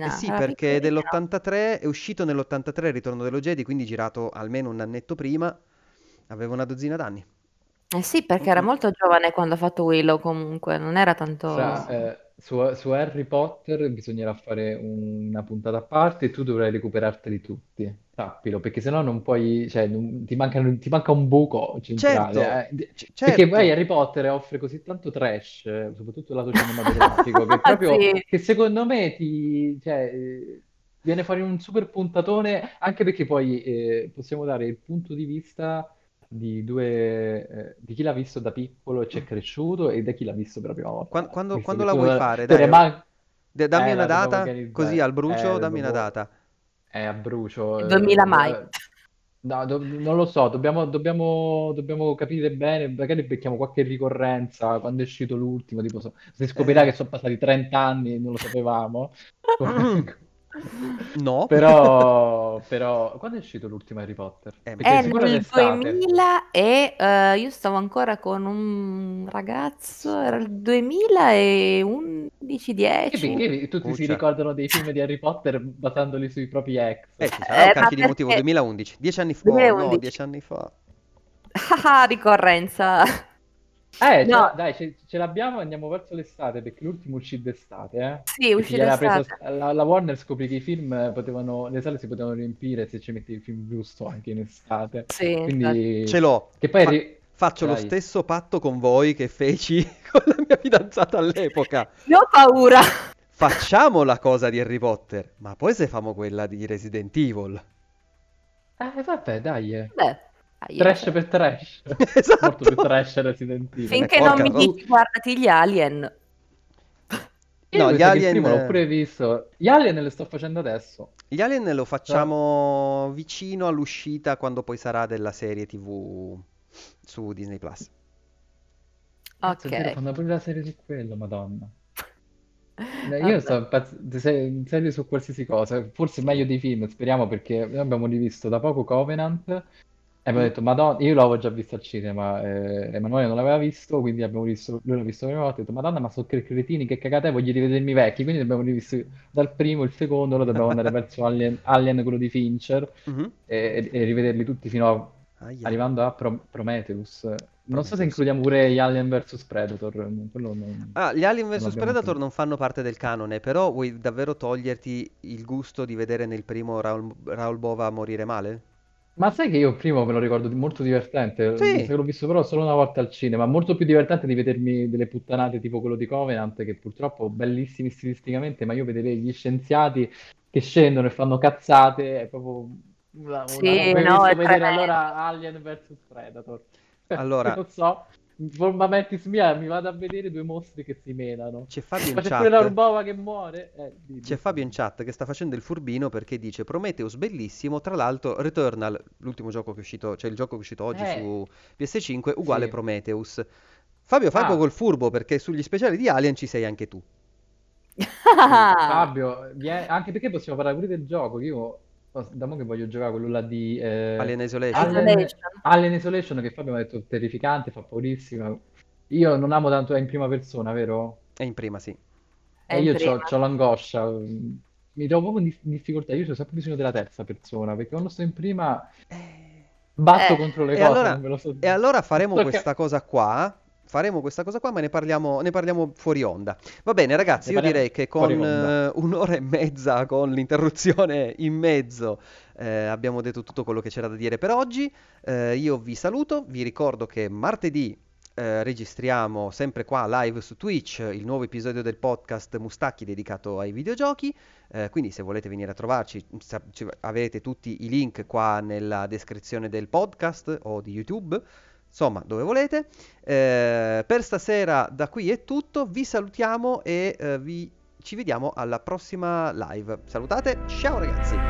Eh dozzina, sì, era perché piccolino. dell'83 è uscito nell'83 il Ritorno dello Jedi, quindi girato almeno un annetto prima, aveva una dozzina d'anni. Eh sì, perché era molto giovane quando ha fatto Willow comunque, non era Fra, tanto... eh, su, su Harry Potter bisognerà fare un- una puntata a parte e tu dovrai recuperarteli tutti, sappilo, perché sennò non puoi, cioè, non- ti manca, ti manca un buco Certo, centrale. eh. D- c- Perché poi certo. Harry Potter offre così tanto trash, eh, soprattutto lato cinematografico, che proprio, Sì, che secondo me ti, cioè, eh, viene fuori un super puntatone, anche perché poi eh, possiamo dare il punto di vista di due, eh, di chi l'ha visto da piccolo e ci è cresciuto e da chi l'ha visto per la prima volta. Quando, quando che la vuoi fare? Dai, man- d- dammi eh, una data, così al brucio, Eh, dammi una dopo- data. è a brucio. il eh, 2000 mai. eh, no, do- non lo so, dobbiamo, dobbiamo, dobbiamo capire bene, magari becchiamo qualche ricorrenza quando è uscito l'ultimo, tipo so- si scoprirà Eh. che sono passati 30 anni e non lo sapevamo. No. Però, però, quando è uscito l'ultimo Harry Potter? Eh, Perché È sicuro nel d'estate. 2000 e eh, io stavo ancora con un ragazzo, era il 2011, Che 10. perché tutti si Cuccia. ricordano dei film di Harry Potter basandoli sui propri ex? Eh, ci sarà un Eh, cacchio di motivo, perché 2011, dieci anni fa, oh, no, 2011. dieci anni fa. Ah, ricorrenza. Eh, No, dai, ce, ce l'abbiamo, andiamo verso l'estate perché l'ultimo uscì d'estate, eh. sì, uscì gliel'aveva preso d'estate. la, la Warner scoprì che i film potevano, le sale si potevano riempire se ci metti il film giusto anche in estate. Sì, infatti. Ce Quindi, l'ho. che poi Fa- ri- faccio lo dai. stesso patto con voi che feci con la mia fidanzata all'epoca. Io ho paura. Facciamo la cosa di Harry Potter, ma poi se famo quella di Resident Evil. Eh, vabbè, dai, eh. Beh, Trash per trash. Esatto. Molto più trash Resident Evil. finché Eh, non porca mi dici guardati gli Alien. Io No, gli Alien, primo l'ho pure visto. Gli Alien le sto facendo adesso. gli Alien lo Cioè, facciamo vicino all'uscita quando poi sarà della serie TV su Disney Plus. Ok. fanno pure la serie su quello, madonna. Io sto impazz- se- serio su qualsiasi cosa, forse meglio dei film, speriamo perché noi abbiamo rivisto da poco Covenant e abbiamo Mm. detto, Madonna, io l'avevo già visto al cinema, eh, Emanuele non l'aveva visto, quindi abbiamo visto, lui l'ha visto la prima volta, ha detto, Madonna, ma sono cretini, che cagate, voglio rivedermi vecchi, quindi abbiamo rivisto dal primo, il secondo, ora dobbiamo andare verso Alien, Alien, quello di Fincher, Mhm. e, e- rivederli tutti fino a, Aia. arrivando a Pro- Prometheus. Non so se Prometheus. includiamo pure gli Alien vs Predator, non, Ah, gli Alien vs Predator ancora. non fanno parte del canone, però vuoi davvero toglierti il gusto di vedere nel primo Raul, Raul Bova morire male? Ma sai che io il primo me lo ricordo di- molto divertente, mi sa Sì, che l'ho visto però solo una volta al cinema, molto più divertente di vedermi delle puttanate tipo quello di Covenant, che purtroppo bellissimi stilisticamente, ma io vedere gli scienziati che scendono e fanno cazzate è proprio una, una Sì, roba. no, Ho è visto vedere tremendo. allora Alien vs Predator. allora Non so, forma Mantis mia, mi vado a vedere due mostri che si menano. c'è Fabio in Ma c'è pure la chat, Rubova che muore? Eh, c'è Fabio in chat che sta facendo il furbino perché dice Prometheus bellissimo, tra l'altro Returnal, l'ultimo gioco che è uscito, cioè il gioco che è uscito oggi Eh, su PS5, uguale sì. Prometheus. Fabio, po' Ah. col furbo perché sugli speciali di Alien ci sei anche tu. Fabio, anche perché possiamo parlare pure del gioco, io oh, da mo' che voglio giocare quello là di eh, Alien Isolation. Alien, Isolation. Alien Isolation che Fabio mi ha detto terrificante, fa paurissimo. Io non amo tanto è in prima persona, vero? È in prima, sì. E io ho l'angoscia, mi trovo proprio in dif- in difficoltà, io ho sempre bisogno della terza persona, perché quando sto in prima Eh, batto Eh, contro le E cose, allora, non ve lo so e allora faremo Perché- questa cosa qua. Faremo questa cosa qua, ma ne parliamo, ne parliamo fuori onda. Va bene, ragazzi, io direi che con eh, un'ora e mezza, con l'interruzione in mezzo, eh, abbiamo detto tutto quello che c'era da dire per oggi. Eh, io vi saluto, vi ricordo che martedì eh, registriamo sempre qua live su Twitch il nuovo episodio del podcast Mustacchi dedicato ai videogiochi. Eh, quindi se volete venire a trovarci, sa- avrete tutti i link qua nella descrizione del podcast o di YouTube. Insomma, dove volete. Eh, per stasera da qui è tutto. Vi salutiamo e eh, vi- ci vediamo alla prossima live. Salutate, ciao ragazzi!